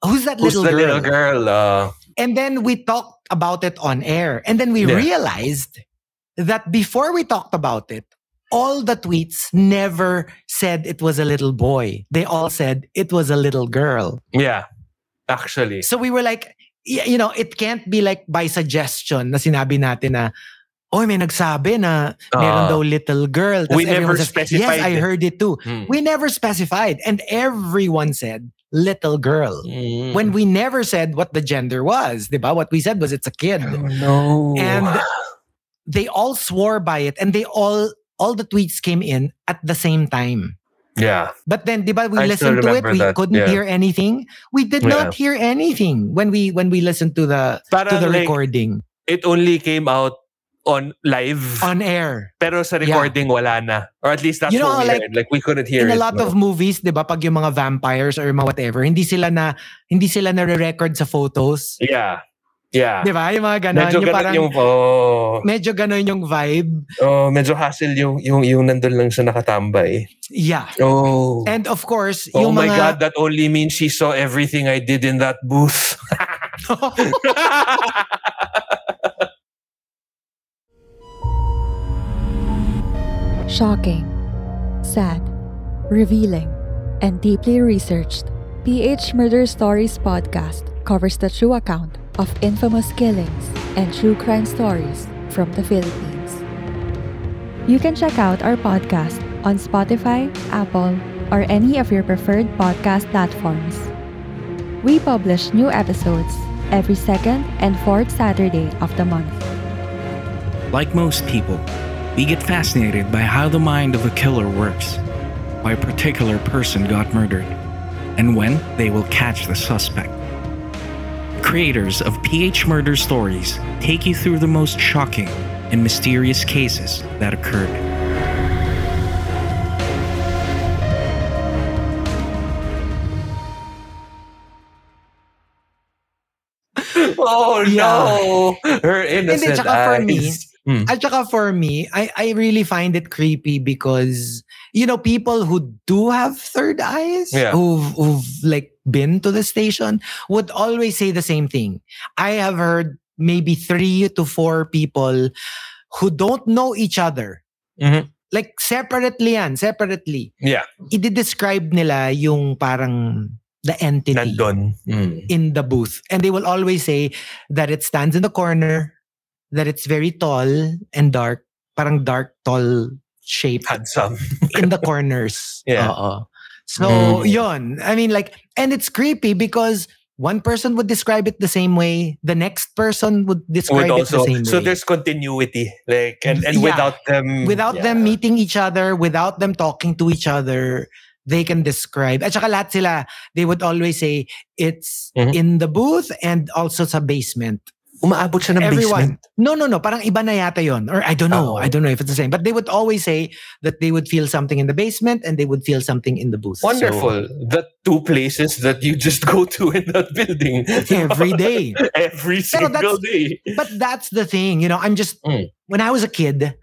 who's that Who's little the girl? little girl? Uh, And then we talked about it on air. And then we Yeah. realized that before we talked about it, all the tweets never said it was a little boy. They all said it was a little girl. yeah. Actually. So we were like, you know, it can't be like by suggestion na sinabi natin na, oh, may nagsabi na meron Ah. daw little girl. Tas We never everyone says, specified Yes, I heard it too. Hmm. We never specified. And everyone said little girl. Mm. When we never said what the gender was, diba? What we said was it's a kid. Oh, no. And they all swore by it and they all all the tweets came in at the same time. yeah. But then diba we I listened to it, we that, couldn't yeah. hear anything. We did Yeah. not hear anything when we when we listened to the to the like, recording it only came out on live. on air. pero sa recording wala na. Or at least that's You know, what we like, heard. Like we couldn't hear In a lot no. of movies, 'di ba, pag yung mga vampires or mga whatever, hindi sila na hindi sila na record sa photos. Yeah. Yeah. 'Di ba? Yung mga ganon, Medyo yung ganun parang yung, oh, medyo ganon yung vibe. oh, medyo hassle yung, yung, yung nandun lang siya nakatambay. Yeah. Oh. And of course, oh yung my mga God, that only means she saw everything I did in that booth. Shocking, sad, revealing, and deeply researched, PH Murder Stories podcast covers the true account of infamous killings and true crime stories from the Philippines. You can check out our podcast on Spotify, Apple, or any of your preferred podcast platforms. We publish new episodes every second and fourth Saturday of the month. Like most people, we get fascinated by how the mind of a killer works, why a particular person got murdered, and when they will catch the suspect. Creators of PH Murder Stories take you through the most shocking and mysterious cases that occurred. oh Yeah. no! Her innocent tsaka for me, eyes. Mm. At saka for me, I, I really find it creepy because, you know, people who do have third eyes, Yeah. who've, who've like been to the station, would always say the same thing. I have heard maybe three to four people who don't know each other. Mhm. Like separately yan, separately. Yeah. I-describe nila yung parang the entity Nandun. Mm. in the booth. And they will always say that it stands in the corner, that it's very tall and dark, parang dark, tall shape Handsome. in the corners. Yeah. Oo. So, Mm. yun. I mean, like, and it's creepy because one person would describe it the same way, the next person would describe Would it the same so way. So there's continuity. Like, and, and Yeah. without them. without yeah. them meeting each other, without them talking to each other, they can describe. At saka lahat sila, they would always say, it's Mhm. in the booth and also sa basement. Umaabot siya ng Everyone. basement. No, no, no. Parang iba na yata yon. Or I don't know. Oh. I don't know if it's the same. But they would always say that they would feel something in the basement and they would feel something in the booth. So, Wonderful. the two places that you just go to in that building. every day. Every single day. But that's the thing. You know, I'm just, Mm. when I was a kid,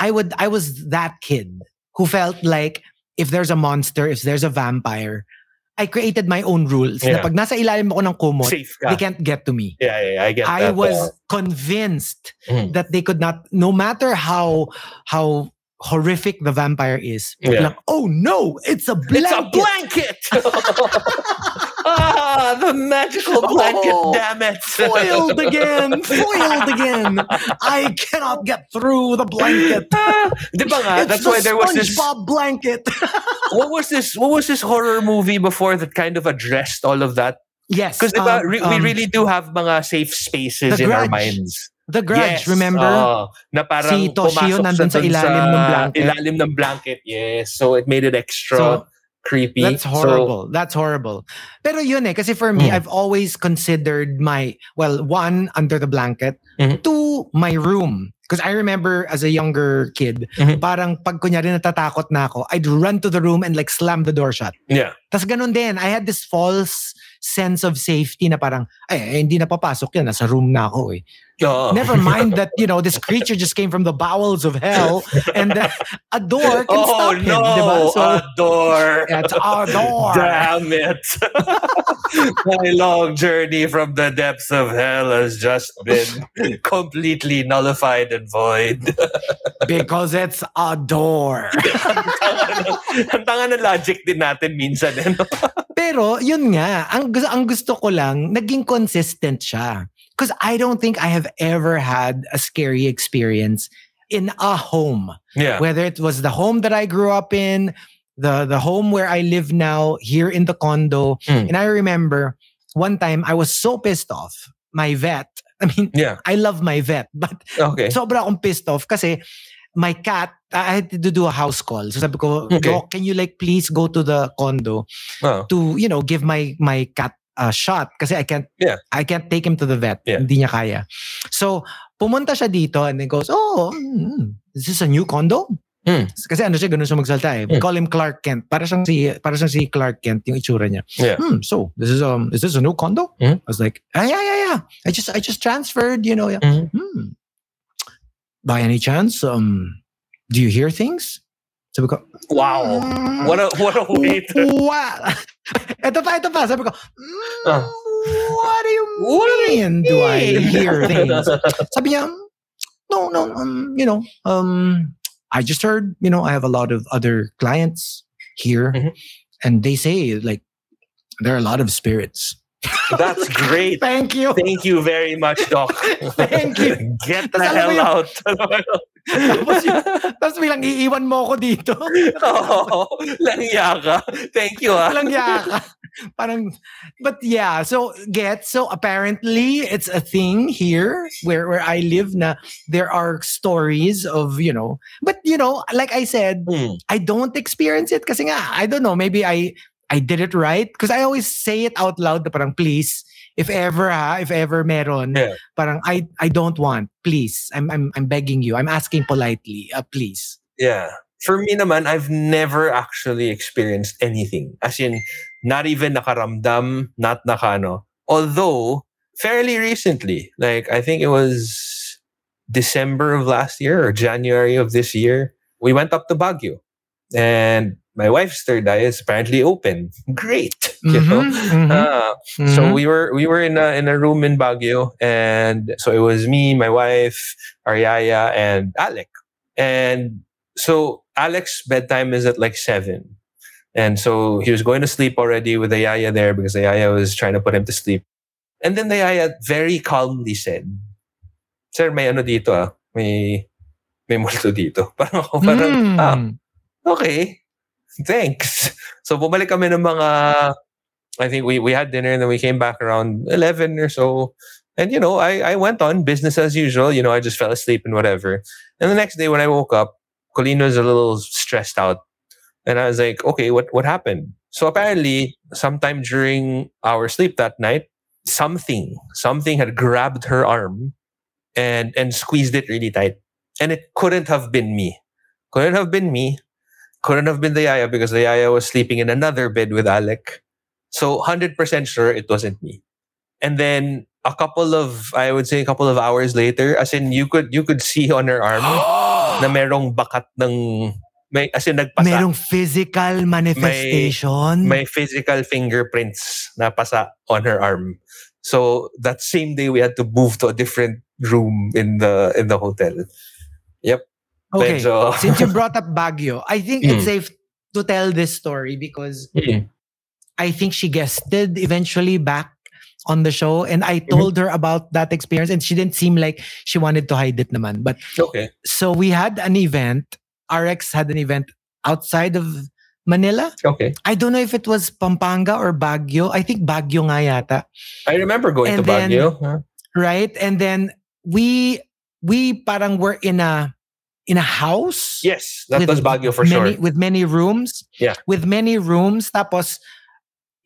I would, I was that kid who felt like if there's a monster, if there's a vampire, I created my own rules. Na Yeah. pag nasa ilalim ako ng kumot, they can't get to me. Yeah, yeah, I get I that. was uh, convinced Mm. that they could not, no matter how how horrific the vampire is. Yeah. lang, oh no, it's a blanket. It's a blanket! ah, the magical blanket, Oh, damn it. Foiled again, foiled again. I cannot get through the blanket. Ba nga? That's why there was this SpongeBob blanket. what was this what was this horror movie before that kind of addressed all of that? yes, Because um, we um, really do have mga safe spaces in our minds. The Grudge. Yes, Remember? oo. na parang Si Toshio nandun sa ilalim ng blanket. Ilalim ng blanket, yes. So it made it extra So, creepy. That's So, horrible. That's horrible. Pero yun eh, kasi for me, Mm. I've always considered my, well, one, under the blanket, Mhm. two, my room. Because I remember as a younger kid, Mhm. parang pag kunyari natatakot na ako, I'd run to the room and like slam the door shut. yeah. Tapos ganun din, I had this false sense of safety na parang, ay, eh, hindi na papasok yan, nasa room na ako eh. Oo. Never mind that, you know, this creature just came from the bowels of hell and uh, a door can Oh stop him, no? So, a door. it's a door. Damn it. My long journey from the depths of hell has just been completely nullified and void. Because it's a door. Ang tanga ng logic din natin minsan. Eh, no? Pero yun nga, ang, ang gusto ko lang, naging consistent siya. Because I don't think I have ever had a scary experience in a home. Yeah. Whether it was the home that I grew up in, the, the home where I live now, here in the condo. Mm. And I remember one time I was so pissed off. My vet, I mean, Yeah. I love my vet, but Okay. sobra akong pissed off kasi my cat, I had to do a house call. So sabi ko, Okay. Can you like please go to the condo Oh. to, you know, give my my cat a shot kasi I can't Yeah. I can't take him to the vet. Yeah. Hindi niya kaya. So, pumunta siya dito and then goes, "Oh, mm, is this a new condo?" Hmm. Kasi ano siya, ganun siya magsalita eh. We Hmm. call him Clark Kent. Para siyang si, para siyang si Clark Kent, yung itsura niya. Yeah. Hmm, so, this is um, is this a new condo? Hmm. I was like, ah, yeah, yeah, yeah. I just, I just transferred, you know. Yeah. Mhm. Hmm. By any chance, um, do you hear things? Sabi ko, Wow. "Mm, What a what a way to Wow. ito pa, ito pa. Sabi ko, "Mm, what do you What do you mean do I hear things? Sabi niya, no, no, um, you know, um, I just heard, you know, I have a lot of other clients here Mhm. and they say like, there are a lot of spirits. That's great. Thank you. Thank you very much, Doc. Thank you. Get the hell out. Tapos, yun- tapos bilang iiwan mo ako dito. Oo, langya ka. Thank you, ah. Walang yaka. Parang, but yeah, so get, so apparently it's a thing here where, where I live na there are stories of, you know, but you know, like I said, Hmm. I don't experience it kasi nga, I don't know, maybe I, I did it right because I always say it out loud parang please, if ever ha, if ever meron, Yeah. parang I, I don't want, please, I'm, I'm, I'm begging you, I'm asking politely, uh, please. Yeah. For me naman, I've never actually experienced anything. As in, not even nakaramdam, not nakano. Although, fairly recently, like I think it was December of last year or January of this year, we went up to Baguio. And my wife's third eye is apparently open. Great. You know? Mhm, mhm, Ah, So we were we were in a in a room in Baguio, and so it was me, my wife, Ariaya, and Alec. And so Alec's bedtime is at like seven, and so he was going to sleep already with the Yaya there because the Yaya was trying to put him to sleep. And then the Yaya very calmly said, "Sir, may ano dito ah, may may multo dito." Parang ako, parang ah, Mm. okay, thanks. So bumalik kami ng mga, I think we, we had dinner and then we came back around 11 or so. And, you know, I, I went on business as usual. You know, I just fell asleep and whatever. And the next day when I woke up, Colleen was a little stressed out. And I was like, okay, what, what happened? So apparently, sometime during our sleep that night, something, something had grabbed her arm and, and squeezed it really tight. And it couldn't have been me. Couldn't have been me couldn't have been the Yaya because the Yaya was sleeping in another bed with Alec. So 100% sure it wasn't me. And then a couple of, I would say a couple of hours later, as in you could you could see on her arm na merong bakat ng, may, as in nagpasa. Merong physical manifestation. may physical fingerprints na pasa on her arm. So that same day we had to move to a different room in the in the hotel. Yep. Okay. Medyo- Since you brought up Baguio, I think Mm. it's safe to tell this story because Mm. I think she guested eventually back on the show and I told her about that experience and she didn't seem like she wanted to hide it naman. But okay. so we had an event, RX had an event outside of Manila. Okay. I don't know if it was Pampanga or Baguio. I think Baguio nga yata, I remember going And to then- Baguio. huh? right? And then we we parang were in a in a house. Yes, that was Baguio for many, sure. With many rooms. Yeah. With many rooms. Tapos,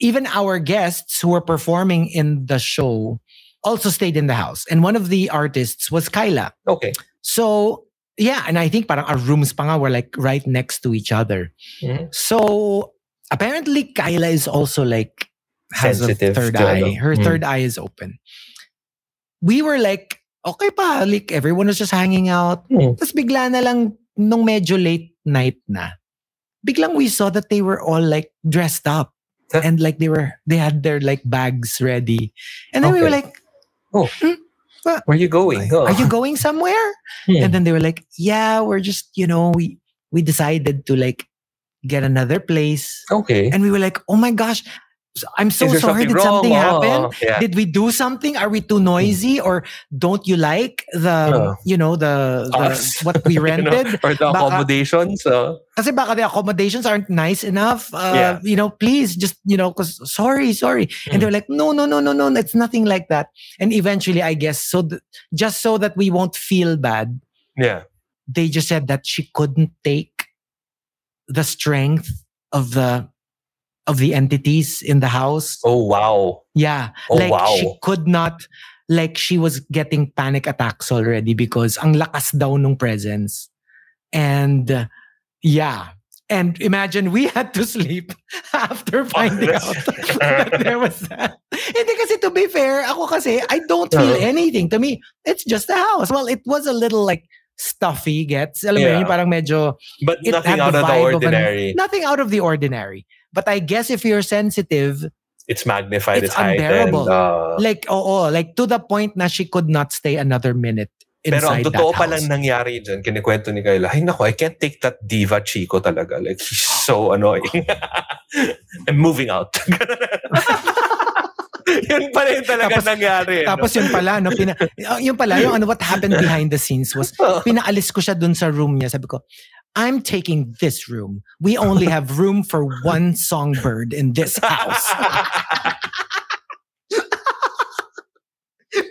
even our guests who were performing in the show also stayed in the house. And one of the artists was Kyla. Okay. So, yeah. And I think parang our rooms pa nga were like right next to each other. Mhm. So, apparently Kyla is also like has Sensitive a third eye. Her Mm. third eye is open. We were like, okay pa. Like, everyone was just hanging out. Mm. Tapos bigla na lang, nung medyo late night na, biglang we saw that they were all like dressed up. Huh? And like they were, they had their like bags ready. And then we were like, Oh, Hmm? where are you going? Oh. are you going somewhere? Hmm. And then they were like, yeah, we're just, you know, we, we decided to like get another place. okay? And we were like, oh my gosh, I'm so sorry. something Did something wrong? happen? Oh, yeah. Did we do something? Are we too noisy? Or don't you like the, Oh. you know, the, the what we You know, rented? or the Baka- accommodations. Uh, Kasi baka the accommodations aren't nice enough. Uh, Yeah. You know, please just, you know, because sorry, sorry. And they're like, no, no, no, no, no, it's nothing like that. And eventually, I guess, so th- just so that we won't feel bad, yeah. they just said that she couldn't take the strength of the of the entities in the house. Oh wow. Yeah. Oh, like wow. she could not like she was getting panic attacks already because ang lakas daw nung presence. And uh, yeah. And imagine we had to sleep after finding out that there was that. Hindi kasi to be fair, ako kasi I don't feel Uh-huh. anything. To me, it's just a house. Well, it was a little like stuffy gets. Alam mo Yeah. yun, parang medyo But nothing out of the vibe of an- ordinary. nothing out of the ordinary. But I guess if you're sensitive, it's magnified. it's It's, heightened. unbearable. Uh, like oo, like to the point na she could not stay another minute pero ang totoo pa lang nangyari dyan, kinikwento ni Kayla, ay nako, I can't take that diva chico talaga. Like, he's so annoying. I'm moving out. yun pala yung talaga Tapos- nangyari. no? Tapos yun pala, no, pina, yun pala, yung ano, what happened behind the scenes was, Oh. pinaalis ko siya dun sa room niya. Sabi ko, I'm taking this room. We only have room for one songbird in this house.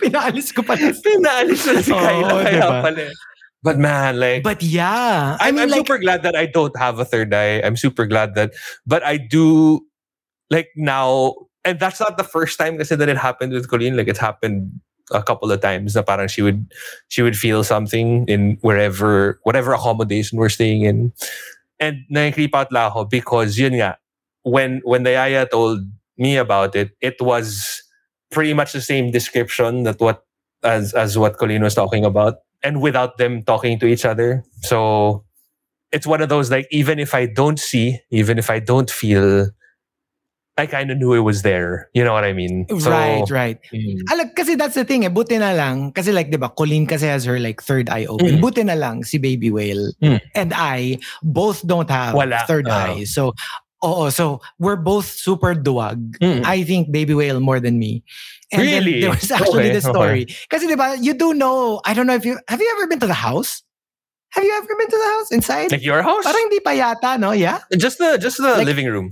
Pinaalis ko pala. Pinaalis na si Oo, Kyla. kaya diba? pala. Eh. But man, like, But yeah, I I'm, mean I'm like, super glad that I don't have a third eye. I'm super glad that, but I do, like now, and that's not the first time kasi that it happened with Colleen. Like it's happened a couple of times na parang she would, she would feel something in wherever, whatever accommodation we're staying in. And na-creep out ako because yun nga, when, when the Yaya told me about it, it was pretty much the same description that what, as, as what Colleen was talking about. and without them talking to each other. So it's one of those like even if I don't see, even if I don't feel, I kind of knew it was there. You know what I mean? So, right, right. mm, Alam, kasi that's the thing eh. Buti na lang. Kasi like, di ba, Colleen kasi has her like third eye open. Mm. Buti na lang si Baby Whale Mm. and I both don't have Wala. third Ah. eye. So, oo. So, we're both super duwag. Mm. I think Baby Whale more than me. And Really? there was actually Okay, the story. Kasi di ba, you do know, I don't know if you, have you ever been to the house? Have you ever been to the house inside? like your house? Parang hindi pa yata, no? Yeah? just the just the Like- living room.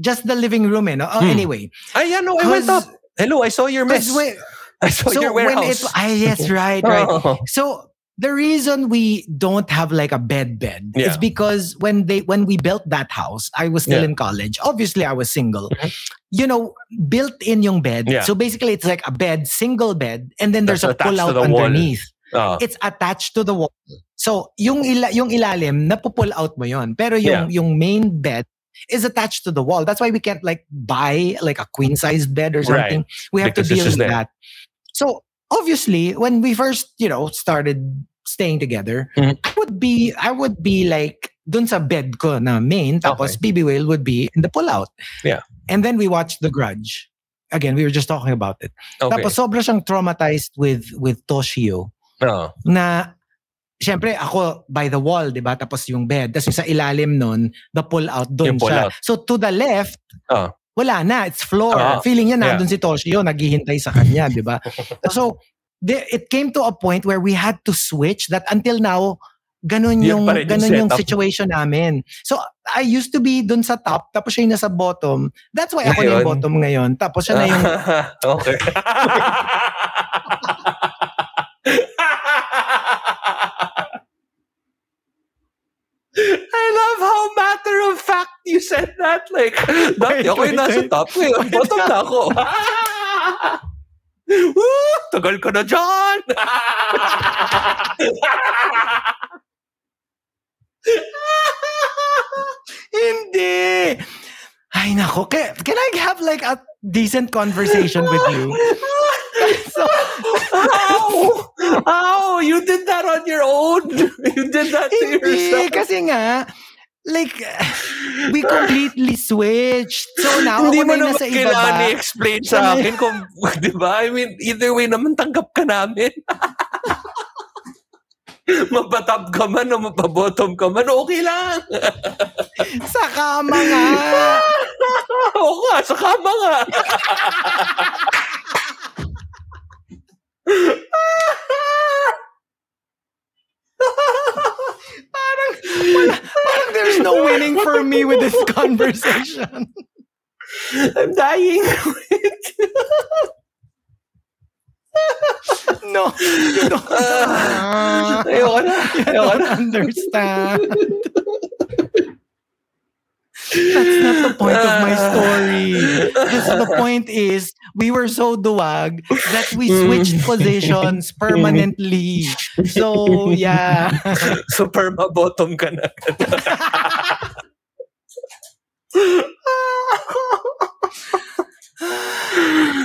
Just the living room, eh, no? Oh, Hmm. Anyway. Ah, yeah, no, I went up. Hello, I saw your mess. when- I saw so your when warehouse. it, ah, yes, right, right. Oh. So the reason we don't have like a bed bed Yeah. is because when they when we built that house, I was still Yeah. in college. Obviously, I was single. Mhm. You know, built in yung bed. Yeah. So basically, it's like a bed, single bed, and then there's That's a attached pull out underneath. Ah. It's attached to the wall. So yung ila, yung ilalim napupull out mo yon. Pero yung yung main bed is attached to the wall. That's why we can't like buy like a queen size bed or Right. something. We have Because to deal with there. that. So obviously, when we first, you know, started staying together, Mhm. I would be I would be like dun sa bed ko na main, tapos BB Whale would be in the pullout. Yeah. And then we watched The Grudge. Again, we were just talking about it. Okay. Tapos sobra siyang traumatized with with Toshio Ah. na Siyempre, ako by the wall, di ba? Tapos yung bed. Tapos yung sa ilalim nun, the pull out, doon pull siya. out. So to the left, Ah. wala na. It's floor. Ah. Feeling niya Yeah. nandun si Toshio, naghihintay sa kanya, di ba? so, the, it came to a point where we had to switch that until now, ganun Yun yung, yung ganun yung situation namin. So, I used to be dun sa top, tapos siya yung nasa bottom. That's why ako na yung Ngayon? bottom ngayon. Tapos siya na yung okay. I love how matter of fact you said that. Like, dati Wait, ako yung wait, nasa wait. top. Ngayon, eh. bottom na ako. Woo! Tagal ko na dyan! Hindi! Ay, nako. Can, can I have like a decent conversation with you? so, How? How? You did that on your own. You did that to hindi. yourself. Kasi nga, like, we completely switched. So now, Hindi ako mo na yung naman nasa kailangan i-explain sa akin kung, di ba? I mean, either way naman tanggap ka namin. Mapatab ka man o mapabottom ka man, okay lang. Sa kama nga. Oo nga, sa kama nga. parang, wala, parang there's no winning for me with this conversation. I'm dying. No, you don't. Ah, Ayoko na. Ayoko na. understand. That's not the point of my story. The point is, we were so duwag that we switched positions permanently. So, yeah. So, perma bottom ka na.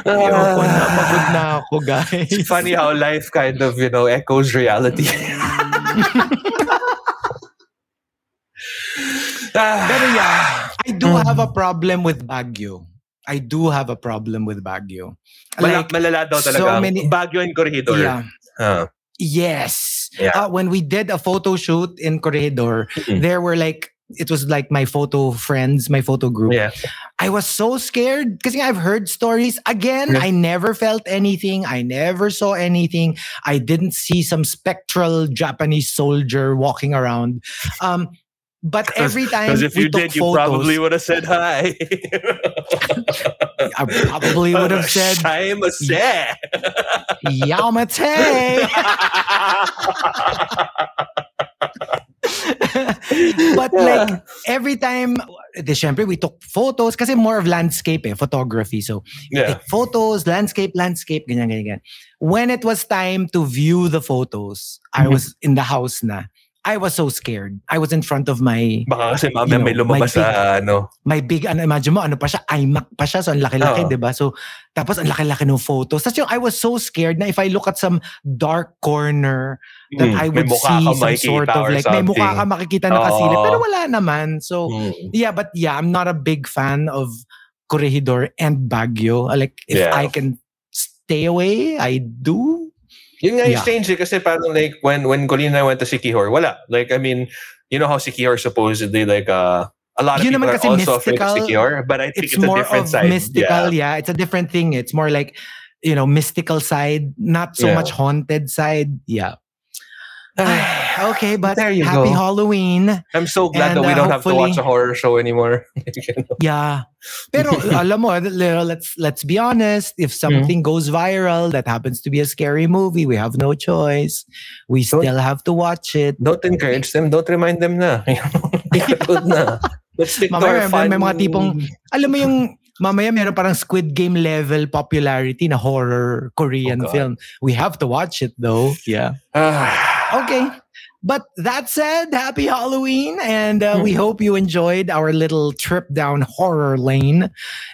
Ayoko na. Pagod na ako, guys. It's funny how life kind of, you know, echoes reality. Ah, Pero yeah, I do have a problem with Baguio. I do have a problem with Baguio. Like, malala daw so many- Baguio and Corregidor. yeah. Ah. Yes. Yeah. Uh, when we did a photo shoot in Corregidor, Mm-mm. there were like, it was like my photo friends, my photo group. yeah. I was so scared because I've heard stories. Again, Yeah. I never felt anything. I never saw anything. I didn't see some spectral Japanese soldier walking around. Um, but every time Because if you did, you photos, probably would have said hi. I probably would have said I'm a set. Yamate. But like every time, the syempre we took photos kasi more of landscape eh, photography. So yeah. take photos, landscape, landscape, ganyan, ganyan, ganyan. When it was time to view the photos, I Mhm. was in the house na. I was so scared. I was in front of my Baka kasi mamaya may lumabas sa ano. my big ano imagine mo ano pa siya iMac pa siya so ang laki-laki Oo. 'di ba so tapos ang laki-laki ng photos tapos yung I was so scared na if I look at some dark corner that Mm, I would see some sort of like may mukha something. ka makikita na kasilip Oo. pero wala naman so Mm. yeah but yeah I'm not a big fan of Corregidor and Baguio like if Yeah. I can stay away I do Yun nga yung Yeah. strange eh, kasi parang like when when Colleen and I went to Siquijor, wala. Like I mean, you know how Siquijor supposedly like uh, a lot of Yun people are also afraid of mystical. Siquijor, but I think it's, it's, a more different of side. mystical Yeah. yeah. it's a different thing it's more like you know mystical side not so Yeah. much haunted side yeah okay but There you happy go. Halloween I'm so glad that we uh, don't have to watch a horror show anymore. yeah pero alam mo let's let's be honest if something goes viral that happens to be a scary movie we have no choice we Don't- still have to watch it don't encourage them. Don't remind them na. Good na. Let's stick to Mamaya, our may- fun. may mga tipong- alam mo yung mamaya meron parang Squid Game level popularity na horror Korean Oh, film we have to watch it though yeah Ah. Okay. But that said, happy Halloween. And uh, we hope you enjoyed our little trip down horror lane.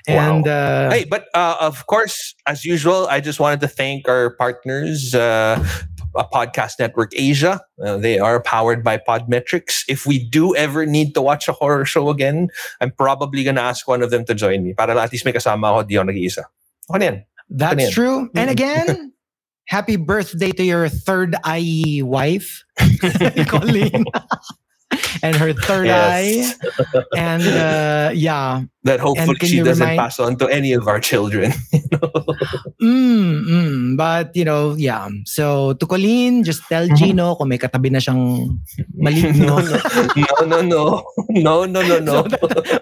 And uh, Hey, but uh, of course, as usual, I just wanted to thank our partners, uh, uh, Podcast Network Asia. Uh, they are powered by Podmetrics. If we do ever need to watch a horror show again, I'm probably gonna ask one of them to join me para at least may kasama ako, di ako nag-iisa. Okay na yan. that's true. And again, happy birthday to your third eye wife, Colleen. and her third eye. And uh, yeah. That hopefully she doesn't remind- pass on to any of our children. Mm, mm, but, you know, yeah. So, to Colleen, just tell Mm-hmm. Gino kung may katabi na siyang maligno. no, no, no. No, no, no, no.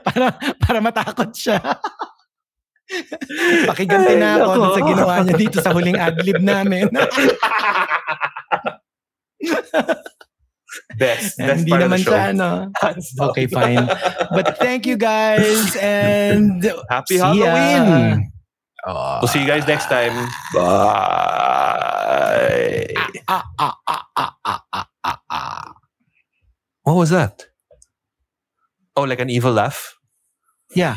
para, para matakot siya. Pakiganti na Ay, ako dun sa nako. ginawa niya dito sa huling adlib namin. best. And Best Hindi part of the naman show. siya, ano. Okay, fine. But thank you guys and Happy see ya. Halloween. Oh. We'll see you guys next time. Bye. Ah, ah, ah, ah, ah, ah. What was that? Oh, like an evil laugh? Yeah.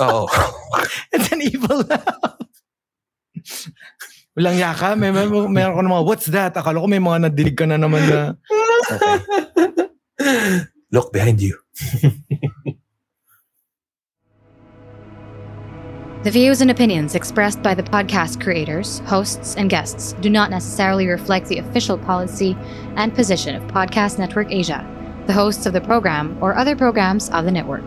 Oh. It's an evil laugh. Walang yaka. May, may, meron ko naman, what's that? Akala ko may mga nadilig ka na naman na. Look behind you. The views and opinions expressed by the podcast creators, hosts, and guests do not necessarily reflect the official policy and position of Podcast Network Asia, the hosts of the program, or other programs of the network.